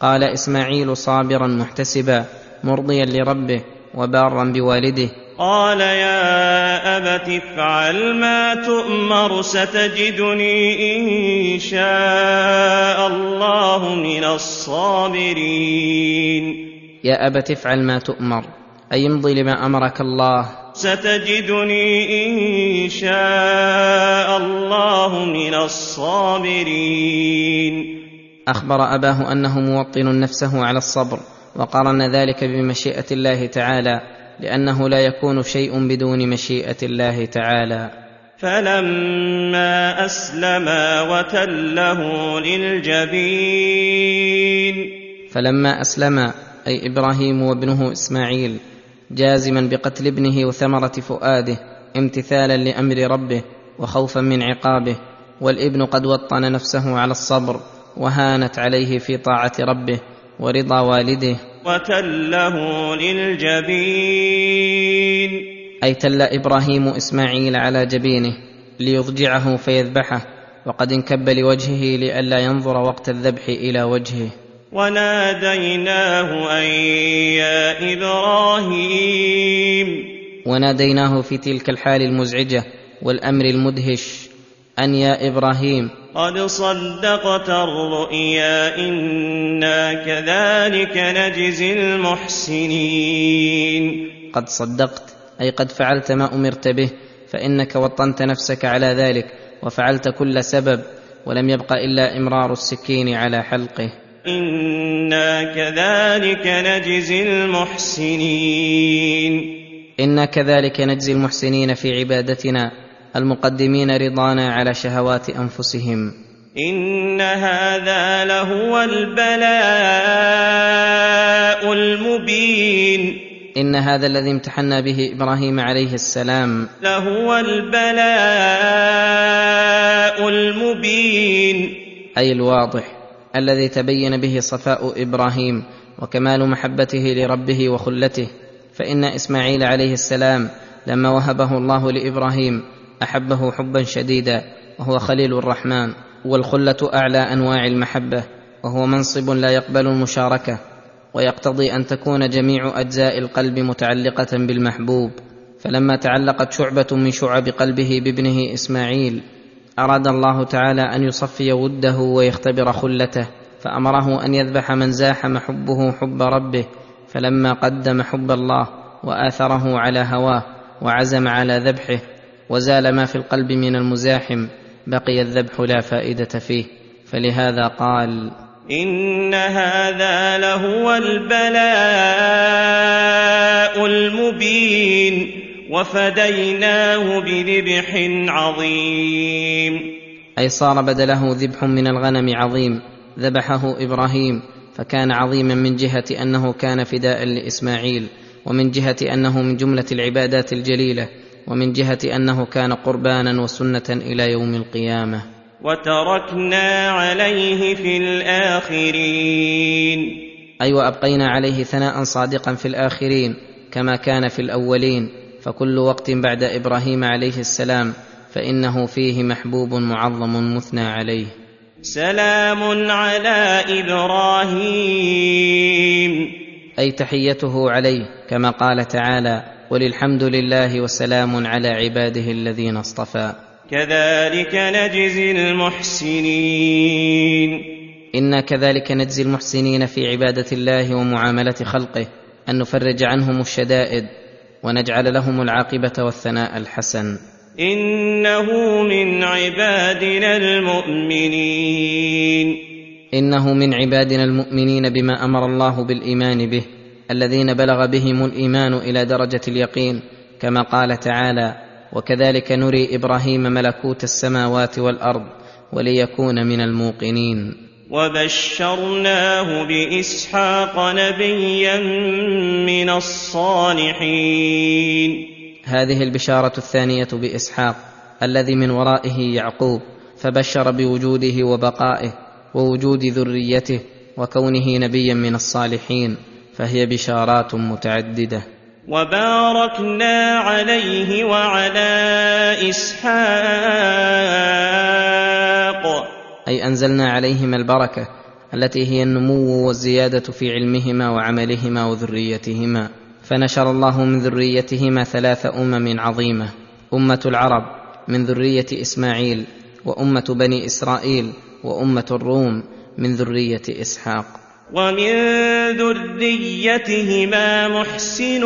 قال إسماعيل صابرا محتسبا مرضيا لربه وبارا بوالده. قال يا أبت افعل ما تؤمر ستجدني إن شاء الله من الصابرين. يا أبت افعل ما تؤمر. أي امضي لما أمرك الله. ستجدني إن شاء الله من الصابرين. أخبر أباه أنه موطن نفسه على الصبر وقارن ذلك بمشيئة الله تعالى لأنه لا يكون شيء بدون مشيئة الله تعالى. فلما اسلما وتله للجبين. فلما اسلما أي إبراهيم وابنه إسماعيل جازما بقتل ابنه وثمرة فؤاده امتثالا لأمر ربه وخوفا من عقابه والابن قد وطن نفسه على الصبر وهانت عليه في طاعة ربه ورضا والده. وتله للجبين. أي تلا إبراهيم إسماعيل على جبينه ليضجعه فيذبحه وقد انكب لوجهه لئلا ينظر وقت الذبح إلى وجهه. وناديناه أن يا إبراهيم. وناديناه في تلك الحال المزعجة والأمر المدهش أن يا إبراهيم. قد صدقت الرؤيا إنا كذلك نجزي المحسنين. قد صدقت أي قد فعلت ما أمرت به فإنك وطنت نفسك على ذلك وفعلت كل سبب ولم يبق إلا إمرار السكين على حلقه. أنا كذلك نجزي المحسنين. أنا كذلك نجزي المحسنين في عبادتنا المقدمين رضانا على شهوات انفسهم. ان هذا لهو البلاء المبين. ان هذا الذي امتحنا به إبراهيم عليه السلام. لهو البلاء المبين. أي الواضح. الذي تبين به صفاء إبراهيم وكمال محبته لربه وخلته. فإن إسماعيل عليه السلام لما وهبه الله لإبراهيم أحبه حبا شديدا وهو خليل الرحمن والخلة أعلى أنواع المحبة وهو منصب لا يقبل المشاركة ويقتضي أن تكون جميع أجزاء القلب متعلقة بالمحبوب. فلما تعلقت شعبة من شعب قلبه بابنه إسماعيل أراد الله تعالى أن يصفي وده ويختبر خلته فأمره أن يذبح من زاحم حبه حب ربه فلما قدم حب الله وآثره على هواه وعزم على ذبحه وزال ما في القلب من المزاحم بقي الذبح لا فائدة فيه فلهذا قال إن هذا لهو البلاء المبين. وفديناه بذبح عظيم. أي صار بدله ذبح من الغنم عظيم ذبحه إبراهيم فكان عظيما من جهة أنه كان فداء لإسماعيل ومن جهة أنه من جملة العبادات الجليلة ومن جهة أنه كان قربانا وسنة إلى يوم القيامة. وتركنا عليه في الآخرين. أي أيوة وأبقينا عليه ثناء صادقا في الآخرين كما كان في الأولين. فكل وقت بعد إبراهيم عليه السلام فإنه فيه محبوب معظم مثنى عليه. سلام على إبراهيم. أي تحيته عليه كما قال تعالى قل الحمد لله وسلام على عباده الذين اصطفى. كذلك نجزي المحسنين. أنا كذلك نجزي المحسنين في عبادة الله ومعاملة خلقه أن نفرج عنهم الشدائد ونجعل لهم العاقبة والثناء الحسن. إنه من عبادنا المؤمنين. إنه من عبادنا المؤمنين بما أمر الله بالإيمان به الذين بلغ بهم الإيمان إلى درجة اليقين كما قال تعالى وكذلك نري إبراهيم ملكوت السماوات والأرض وليكون من الموقنين. وبشرناه بإسحاق نبيا من الصالحين. هذه البشارة الثانية بإسحاق الذي من ورائه يعقوب فبشر بوجوده وبقائه ووجود ذريته وكونه نبيا من الصالحين فهي بشارات متعددة. وباركنا عليه وعلى إسحاق. أي أنزلنا عليهما البركة التي هي النمو والزيادة في علمهما وعملهما وذريتهما. فنشر الله من ذريتهما ثلاث أمم عظيمة. أمة العرب من ذرية إسماعيل وأمة بني إسرائيل وأمة الروم من ذرية إسحاق. ومن ذريتهما محسن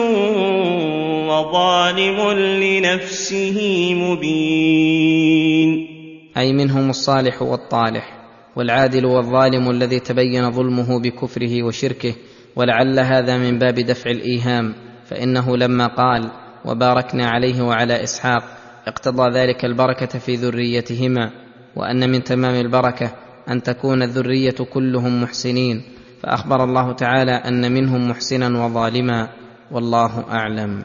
وظالم لنفسه مبين. أي منهم الصالح والطالح والعادل والظالم الذي تبين ظلمه بكفره وشركه ولعل هذا من باب دفع الإيهام فإنه لما قال وباركنا عليه وعلى إسحاق اقتضى ذلك البركة في ذريتهما وأن من تمام البركة أن تكون الذرية كلهم محسنين فأخبر الله تعالى أن منهم محسنا وظالما والله أعلم.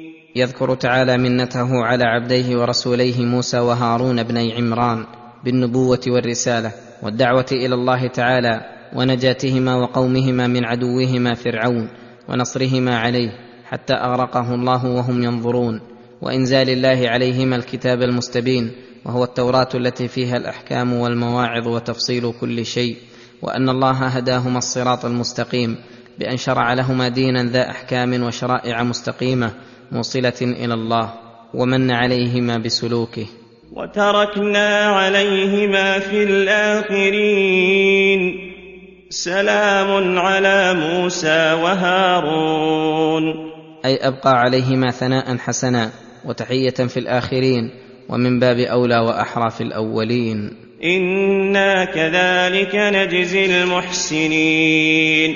يذكر تعالى منته على عبديه ورسوليه موسى وهارون بني عمران بالنبوة والرسالة والدعوة إلى الله تعالى ونجاتهما وقومهما من عدوهما فرعون ونصرهما عليه حتى أغرقه الله وهم ينظرون. وإنزال الله عليهما الكتاب المستبين وهو التوراة التي فيها الأحكام والمواعظ وتفصيل كل شيء. وأن الله هداهما الصراط المستقيم بأن شرع لهما دينا ذا أحكام وشرائع مستقيمة موصله إلى الله ومن عليهما بسلوكه. وتركنا عليهما في الآخرين. سلام على موسى وهارون. أي أبقى عليهما ثناء حسنا وتحية في الآخرين ومن باب أولى واحرى في الأولين. إنا كذلك نجزي المحسنين.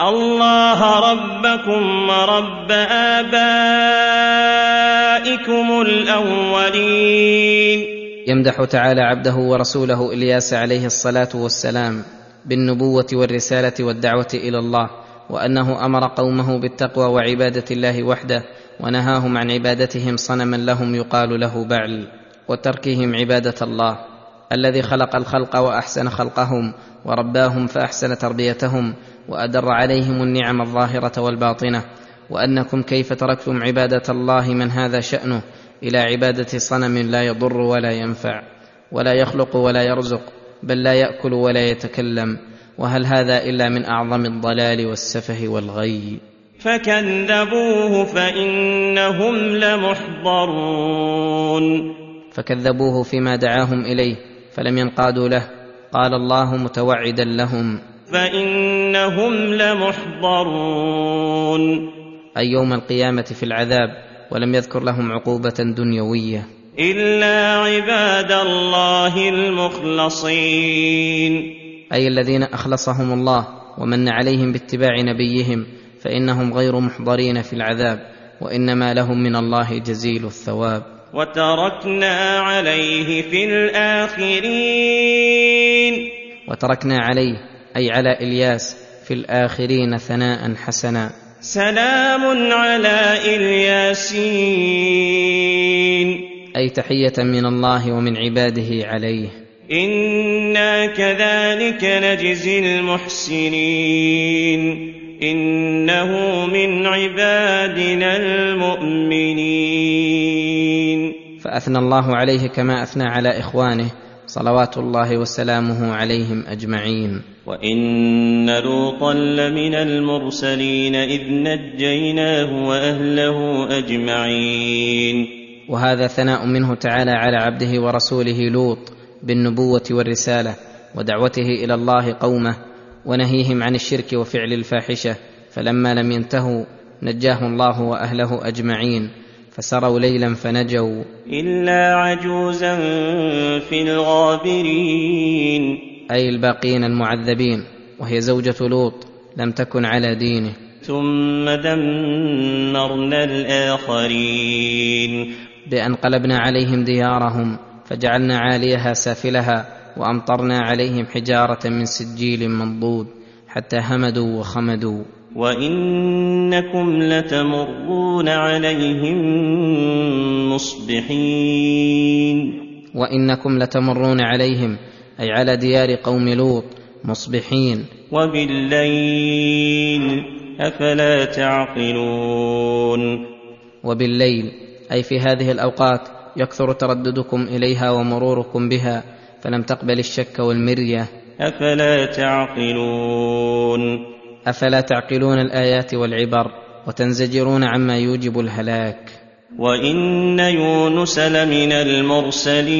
الله ربكم ورب آبائكم الأولين. يمدح تعالى عبده ورسوله إلياس عليه الصلاة والسلام بالنبوة والرسالة والدعوة إلى الله وأنه أمر قومه بالتقوى وعبادة الله وحده ونهاهم عن عبادتهم صنما لهم يقال له بعل وتركهم عبادة الله الذي خلق الخلق وأحسن خلقهم ورباهم فأحسن تربيتهم وأدر عليهم النعم الظاهرة والباطنة وأنكم كيف تركتم عبادة الله من هذا شأنه إلى عبادة صنم لا يضر ولا ينفع ولا يخلق ولا يرزق بل لا يأكل ولا يتكلم وهل هذا إلا من أعظم الضلال والسفه والغي؟ فكذبوه فإنهم لمحضرون. فكذبوه فيما دعاهم إليه فلم ينقادوا له. قال الله متوعدا لهم. فإنهم لمحضرون. أي يوم القيامة في العذاب ولم يذكر لهم عقوبة دنيوية. إلا عباد الله المخلصين. أي الذين أخلصهم الله ومن عليهم باتباع نبيهم فإنهم غير محضرين في العذاب وإنما لهم من الله جزيل الثواب. وتركنا عليه في الآخرين. وتركنا عليه أي على إلياس في الآخرين ثناء حسنا. سلام على إلياسين. أي تحية من الله ومن عباده عليه. إنا كذلك نجزي المحسنين. إنه من عبادنا المؤمنين. فأثنى الله عليه كما أثنى على إخوانه. صلوات الله وسلامه عليهم أجمعين. وان لوطا لمن المرسلين اذ نجيناه واهله اجمعين وهذا ثناء منه تعالى على عبده ورسوله لوط بالنبوة والرسالة ودعوته إلى الله قومه ونهيهم عن الشرك وفعل الفاحشة فلما لم ينتهوا نجاه الله وأهله أجمعين فسروا ليلا فنجوا. الا عجوزا في الغابرين أي الباقين المعذبين وهي زوجة لوط لم تكن على دينه. ثم دمرنا الآخرين. بان قلبنا عليهم ديارهم فجعلنا عاليها سافلها وأمطرنا عليهم حجارة من سجيل منضود حتى همدوا وخمدوا. وإنكم لتمرون عليهم مصبحين. وإنكم لتمرون عليهم أي على ديار قوم لوط مصبحين. وبالليل أفلا تعقلون. وبالليل أي في هذه الأوقات يكثر ترددكم إليها ومروركم بها فلم تقبل الشك والمرية. أفلا تعقلون. أفلا تعقلون الآيات والعبر وتنزجرون عما يوجب الهلاك. وإن يونس لمن المرسلين.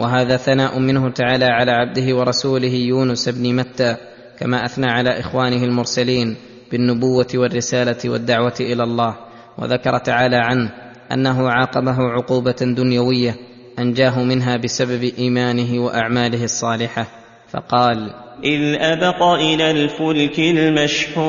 وهذا ثناء منه تعالى على عبده ورسوله يونس بن متى كما أثنى على إخوانه المرسلين بالنبوة والرسالة والدعوة إلى الله. وذكر تعالى عنه أنه عاقبه عقوبة دنيوية أنجاه منها بسبب إيمانه وأعماله الصالحة. فقال إذ أبق إلى الفلك المشحون.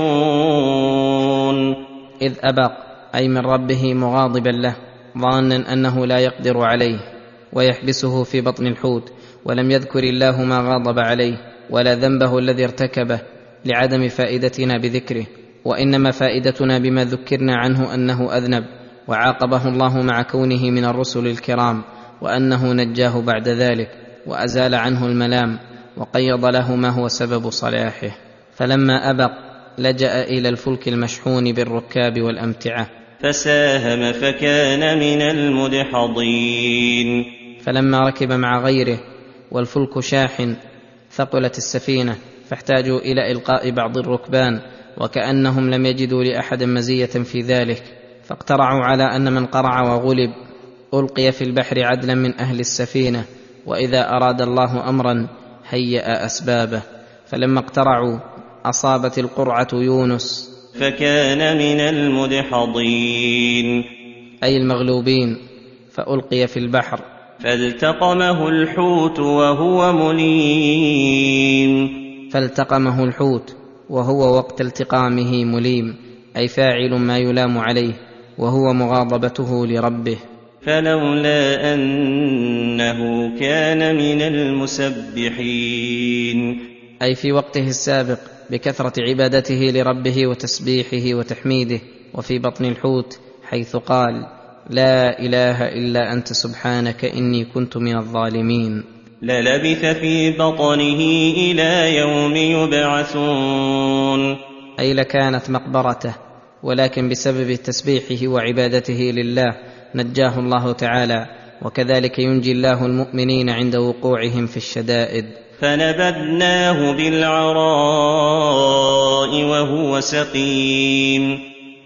إذ أبق أي من ربه مغاضبا له ظانا أنه لا يقدر عليه. ويحبسه في بطن الحوت ولم يذكر الله ما غاضب عليه ولا ذنبه الذي ارتكبه لعدم فائدتنا بذكره. وإنما فائدتنا بما ذكرنا عنه أنه أذنب وعاقبه الله مع كونه من الرسل الكرام وأنه نجاه بعد ذلك وأزال عنه الملام وقيض له ما هو سبب صلاحه. فلما أبق لجأ إلى الفلك المشحون بالركاب والأمتعة. فساهم فكان من المدحضين. فلما ركب مع غيره والفلك شاحن ثقلت السفينة فاحتاجوا إلى إلقاء بعض الركبان وكأنهم لم يجدوا لأحد مزية في ذلك فاقترعوا على أن من قرع وغلب ألقي في البحر عدلا من أهل السفينة وإذا أراد الله امرا هيأ أسبابه. فلما اقترعوا أصابت القرعة يونس. فكان من المدحضين. أي المغلوبين فألقي في البحر. فالتقمه الحوت وهو مليم. فالتقمه الحوت وهو وقت التقامه مليم أي فاعل ما يلام عليه وهو مغاضبته لربه. فلولا أنه كان من المسبحين. أي في وقته السابق بكثرة عبادته لربه وتسبيحه وتحميده وفي بطن الحوت حيث قال لا إله إلا أنت سبحانك إني كنت من الظالمين. للبث في بطنه إلى يوم يبعثون. أي لكانت مقبرته ولكن بسبب تسبيحه وعبادته لله نجاه الله تعالى وكذلك ينجي الله المؤمنين عند وقوعهم في الشدائد. فنبذناه بالعراء وهو سقيم.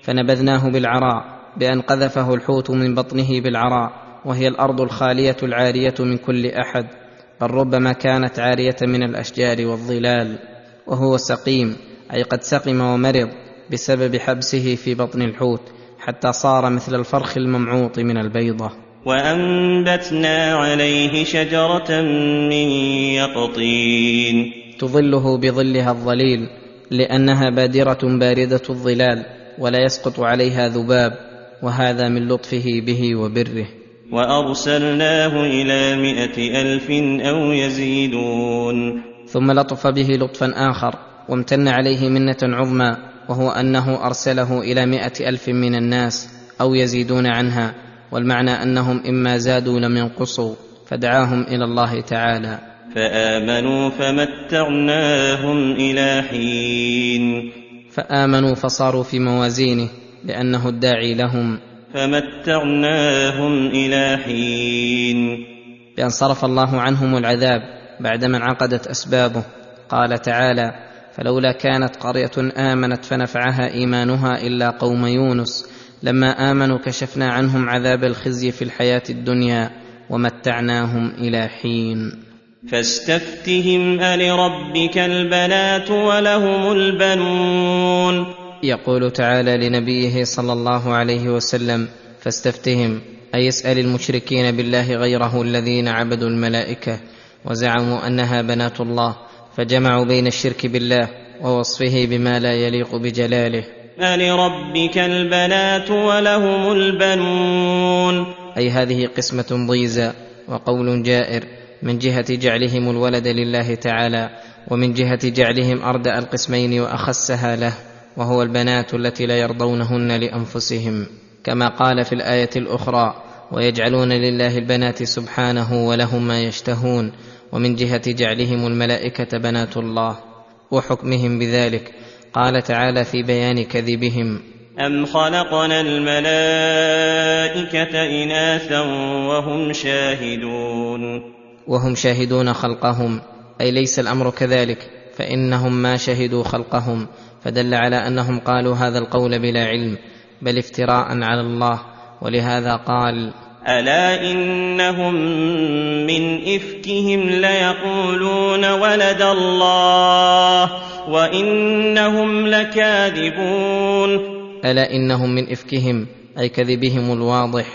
فنبذناه بالعراء بأن قذفه الحوت من بطنه بالعراء وهي الأرض الخالية العارية من كل أحد بل ربما كانت عارية من الأشجار والظلال وهو سقيم أي قد سقم ومرض بسبب حبسه في بطن الحوت حتى صار مثل الفرخ الممعوط من البيضة. وأنبتنا عليه شجرة من يقطين. تظله بظلها الظليل لأنها بادرة باردة الظلال ولا يسقط عليها ذباب. وهذا من لطفه به وبره. وأرسلناه إلى مائه ألف أو يزيدون. ثم لطف به لطفا آخر وامتن عليه منة عظمى وهو أنه أرسله إلى مائه ألف من الناس أو يزيدون عنها والمعنى أنهم إما زادوا لم ينقصوا فدعاهم إلى الله تعالى. فآمنوا فمتعناهم إلى حين. فآمنوا فصاروا في موازينه لأنه الداعي لهم. فمتعناهم إلى حين. بأن صرف الله عنهم العذاب بعدما انعقدت أسبابه. قال تعالى فلولا كانت قرية آمنت فنفعها إيمانها إلا قوم يونس. لما آمنوا كشفنا عنهم عذاب الخزي في الحياة الدنيا ومتعناهم إلى حين. فاستفتهم ألربك البنات ولهم البنون. يقول تعالى لنبيه صلى الله عليه وسلم فاستفتهم أي اسأل المشركين بالله غيره الذين عبدوا الملائكة وزعموا أنها بنات الله فجمعوا بين الشرك بالله ووصفه بما لا يليق بجلاله. ألربك البنات ولهم البنون. أي هذه قسمة ضيزى وقول جائر من جهة جعلهم الولد لله تعالى ومن جهة جعلهم اردأ القسمين وأخسها له. وهو البنات التي لا يرضونهن لأنفسهم كما قال في الآية الأخرى ويجعلون لله البنات سبحانه ولهم ما يشتهون ومن جهة جعلهم الملائكة بنات الله. وحكمهم بذلك. قال تعالى في بيان كذبهم أم خلقنا الملائكة إناثا وهم شاهدون. وهم شاهدون خلقهم. أي ليس الأمر كذلك فإنهم ما شهدوا خلقهم. فدل على أنهم قالوا هذا القول بلا علم بل افتراء على الله ولهذا قال ألا إنهم من إفكهم ليقولون ولد الله وإنهم لكاذبون. ألا إنهم من إفكهم أي كذبهم الواضح.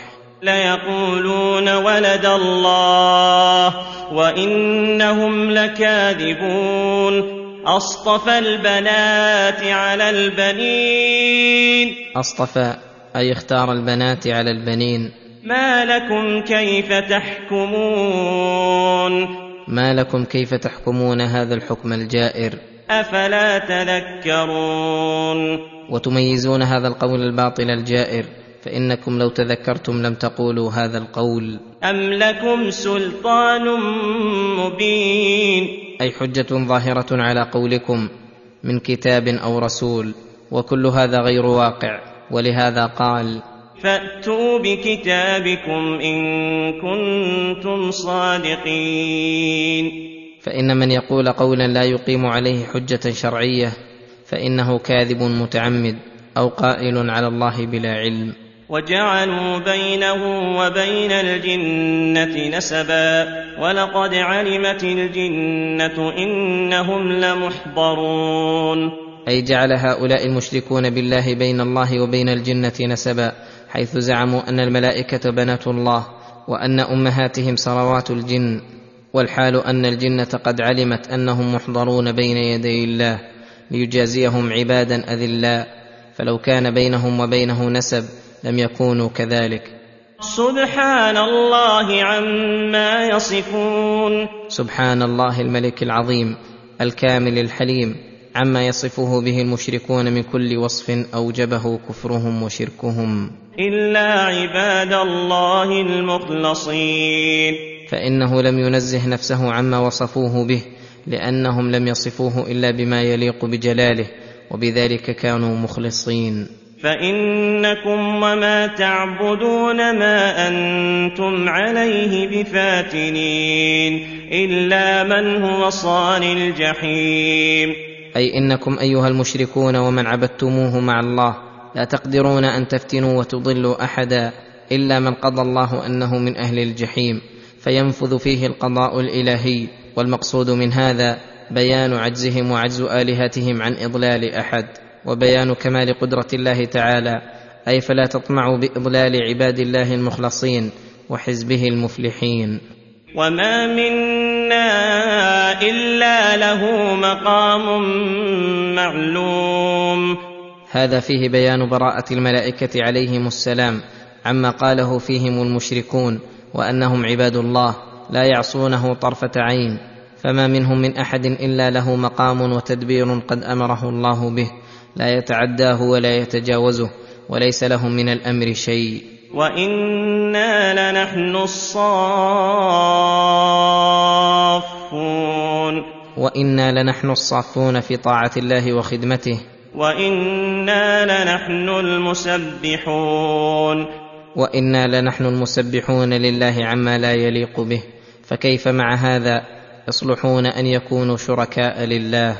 ليقولون ولد الله وإنهم لكاذبون. أصطفى البنات على البنين. أصطفى أي اختار البنات على البنين. ما لكم كيف تحكمون؟ ما لكم كيف تحكمون هذا الحكم الجائر؟ أفلا تذكرون؟ وتميزون هذا القول الباطل الجائر؟ فإنكم لو تذكرتم لم تقولوا هذا القول. أم لكم سلطان مبين؟ أي حجة ظاهرة على قولكم من كتاب أو رسول وكل هذا غير واقع ولهذا قال فأتوا بكتابكم إن كنتم صادقين. فإن من يقول قولا لا يقيم عليه حجة شرعية فإنه كاذب متعمد أو قائل على الله بلا علم. وجعلوا بينه وبين الجنة نسبا ولقد علمت الجنة إنهم لمحضرون. أي جعل هؤلاء المشركون بالله بين الله وبين الجنة نسبا حيث زعموا أن الملائكة بنات الله وأن أمهاتهم صلوات الجن والحال أن الجنة قد علمت أنهم محضرون بين يدي الله ليجازيهم عبادا أذلاء فلو كان بينهم وبينه نسب لم يكونوا كذلك. سبحان الله عما يصفون. سبحان الله الملك العظيم الكامل الحليم عما يصفه به المشركون من كل وصف أوجبه كفرهم وشركهم. إلا عباد الله المخلصين. فإنه لم ينزه نفسه عما وصفوه به لأنهم لم يصفوه إلا بما يليق بجلاله وبذلك كانوا مخلصين. فإنكم وما تعبدون ما أنتم عليه بفاتنين إلا من هو صال الجحيم. أي إنكم أيها المشركون ومن عبدتموه مع الله لا تقدرون أن تفتنوا وتضلوا أحدا إلا من قضى الله أنه من أهل الجحيم فينفذ فيه القضاء الإلهي والمقصود من هذا بيان عجزهم وعجز آلهتهم عن إضلال أحد. وبيان كمال قدرة الله تعالى أي فلا تطمعوا بإضلال عباد الله المخلصين وحزبه المفلحين. وما منا الا له مقام معلوم. هذا فيه بيان براءة الملائكة عليهم السلام عما قاله فيهم المشركون وأنهم عباد الله لا يعصونه طرفة عين. فما منهم من أحد إلا له مقام وتدبير قد أمره الله به. لا يتعداه ولا يتجاوزه وليس لهم من الأمر شيء. وأنا لنحن الصافون وأنا لنحن الصافون في طاعه الله وخدمته. وأنا لنحن المسبحون وأنا لنحن المسبحون لله عما لا يليق به. فكيف مع هذا؟ يصلحون ان يكونوا شركاء لله.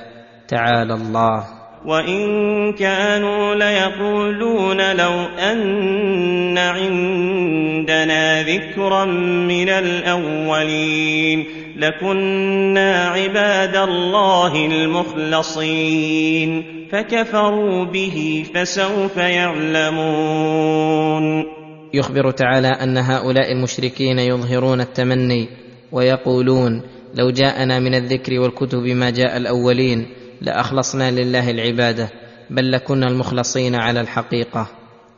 تعالى الله. وان كانوا ليقولون لو ان عندنا ذكرا من الاولين لكنا عباد الله المخلصين فكفروا به فسوف يعلمون يخبر تعالى ان هؤلاء المشركين يظهرون التمني ويقولون لو جاءنا من الذكر والكتب ما جاء الاولين لأخلصنا لله العبادة بل لكنا المخلصين على الحقيقة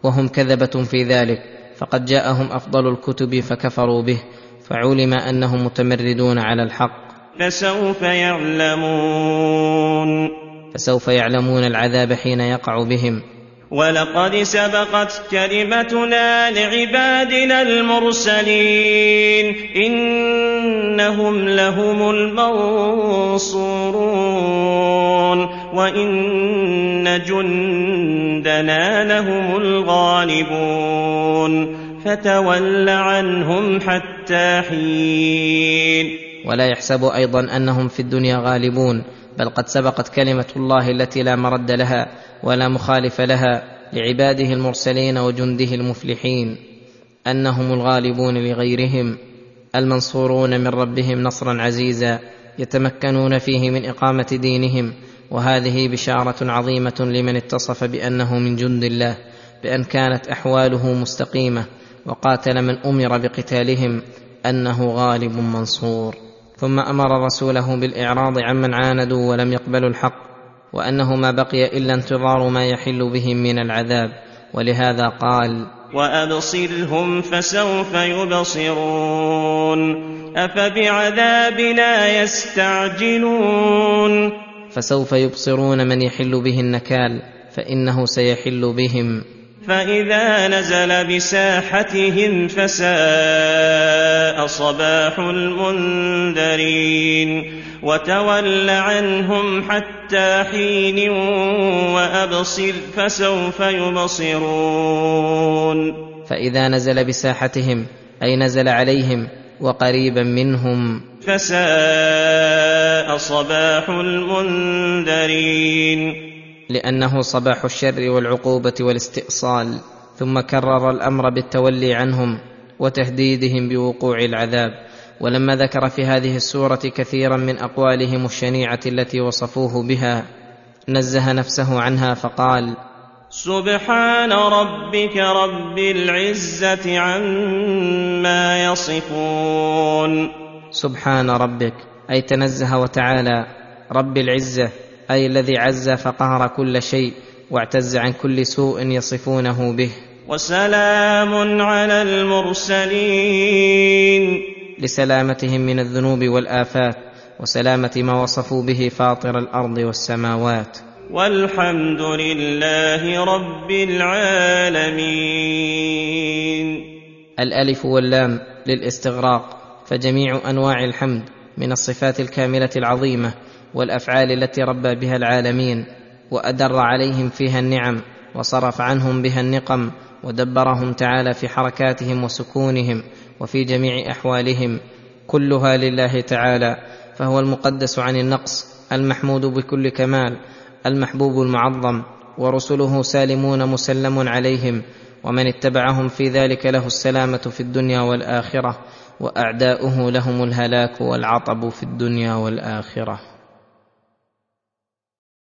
وهم كذبة في ذلك فقد جاءهم أفضل الكتب فكفروا به فعلم أنهم متمردون على الحق. فسوف يعلمون. فسوف يعلمون العذاب حين يقع بهم. ولقد سبقت كلمتنا لعبادنا المرسلين إنهم لهم المنصورون وإن جندنا لهم الغالبون فتول عنهم حتى حين ولا يحسب أيضا أنهم في الدنيا غالبون بل قد سبقت كلمة الله التي لا مرد لها ولا مخالف لها لعباده المرسلين وجنده المفلحين أنهم الغالبون لغيرهم المنصورون من ربهم نصرا عزيزا يتمكنون فيه من إقامة دينهم وهذه بشارة عظيمة لمن اتصف بأنه من جند الله بأن كانت أحواله مستقيمة وقاتل من أمر بقتالهم أنه غالب منصور. ثم أمر رسوله بالإعراض عمن عاندوا ولم يقبلوا الحق وأنه ما بقي إلا انتظار ما يحل بهم من العذاب ولهذا قال وأبصرهم فسوف يبصرون أفبعذابنا يستعجلون؟ فسوف يبصرون من يحل به النكال فإنه سيحل بهم. فإذا نزل بساحتهم فساء صباح المنذرين وتول عنهم حتى حين وأبصر فسوف يبصرون. فإذا نزل بساحتهم أي نزل عليهم وقريبا منهم. فساء صباح المنذرين. لأنه صباح الشر والعقوبة والاستئصال ثم كرر الأمر بالتولي عنهم وتهديدهم بوقوع العذاب. ولما ذكر في هذه السورة كثيرا من أقوالهم الشنيعة التي وصفوه بها نزه نفسه عنها فقال سبحان ربك رب العزة عما يصفون. سبحان ربك أي تنزه وتعالى رب العزة. أي الذي عز فقهر كل شيء واعتز عن كل سوء يصفونه به. وسلام على المرسلين. لسلامتهم من الذنوب والآفات وسلامة ما وصفوا به فاطر الأرض والسماوات. والحمد لله رب العالمين. الألف واللام للاستغراق فجميع أنواع الحمد من الصفات الكاملة العظيمة والأفعال التي ربى بها العالمين وأدر عليهم فيها النعم وصرف عنهم بها النقم ودبرهم تعالى في حركاتهم وسكونهم وفي جميع أحوالهم كلها لله تعالى فهو المقدس عن النقص المحمود بكل كمال المحبوب المعظم ورسله سالمون مسلم عليهم ومن اتبعهم في ذلك له السلامة في الدنيا والآخرة وأعداؤه لهم الهلاك والعطب في الدنيا والآخرة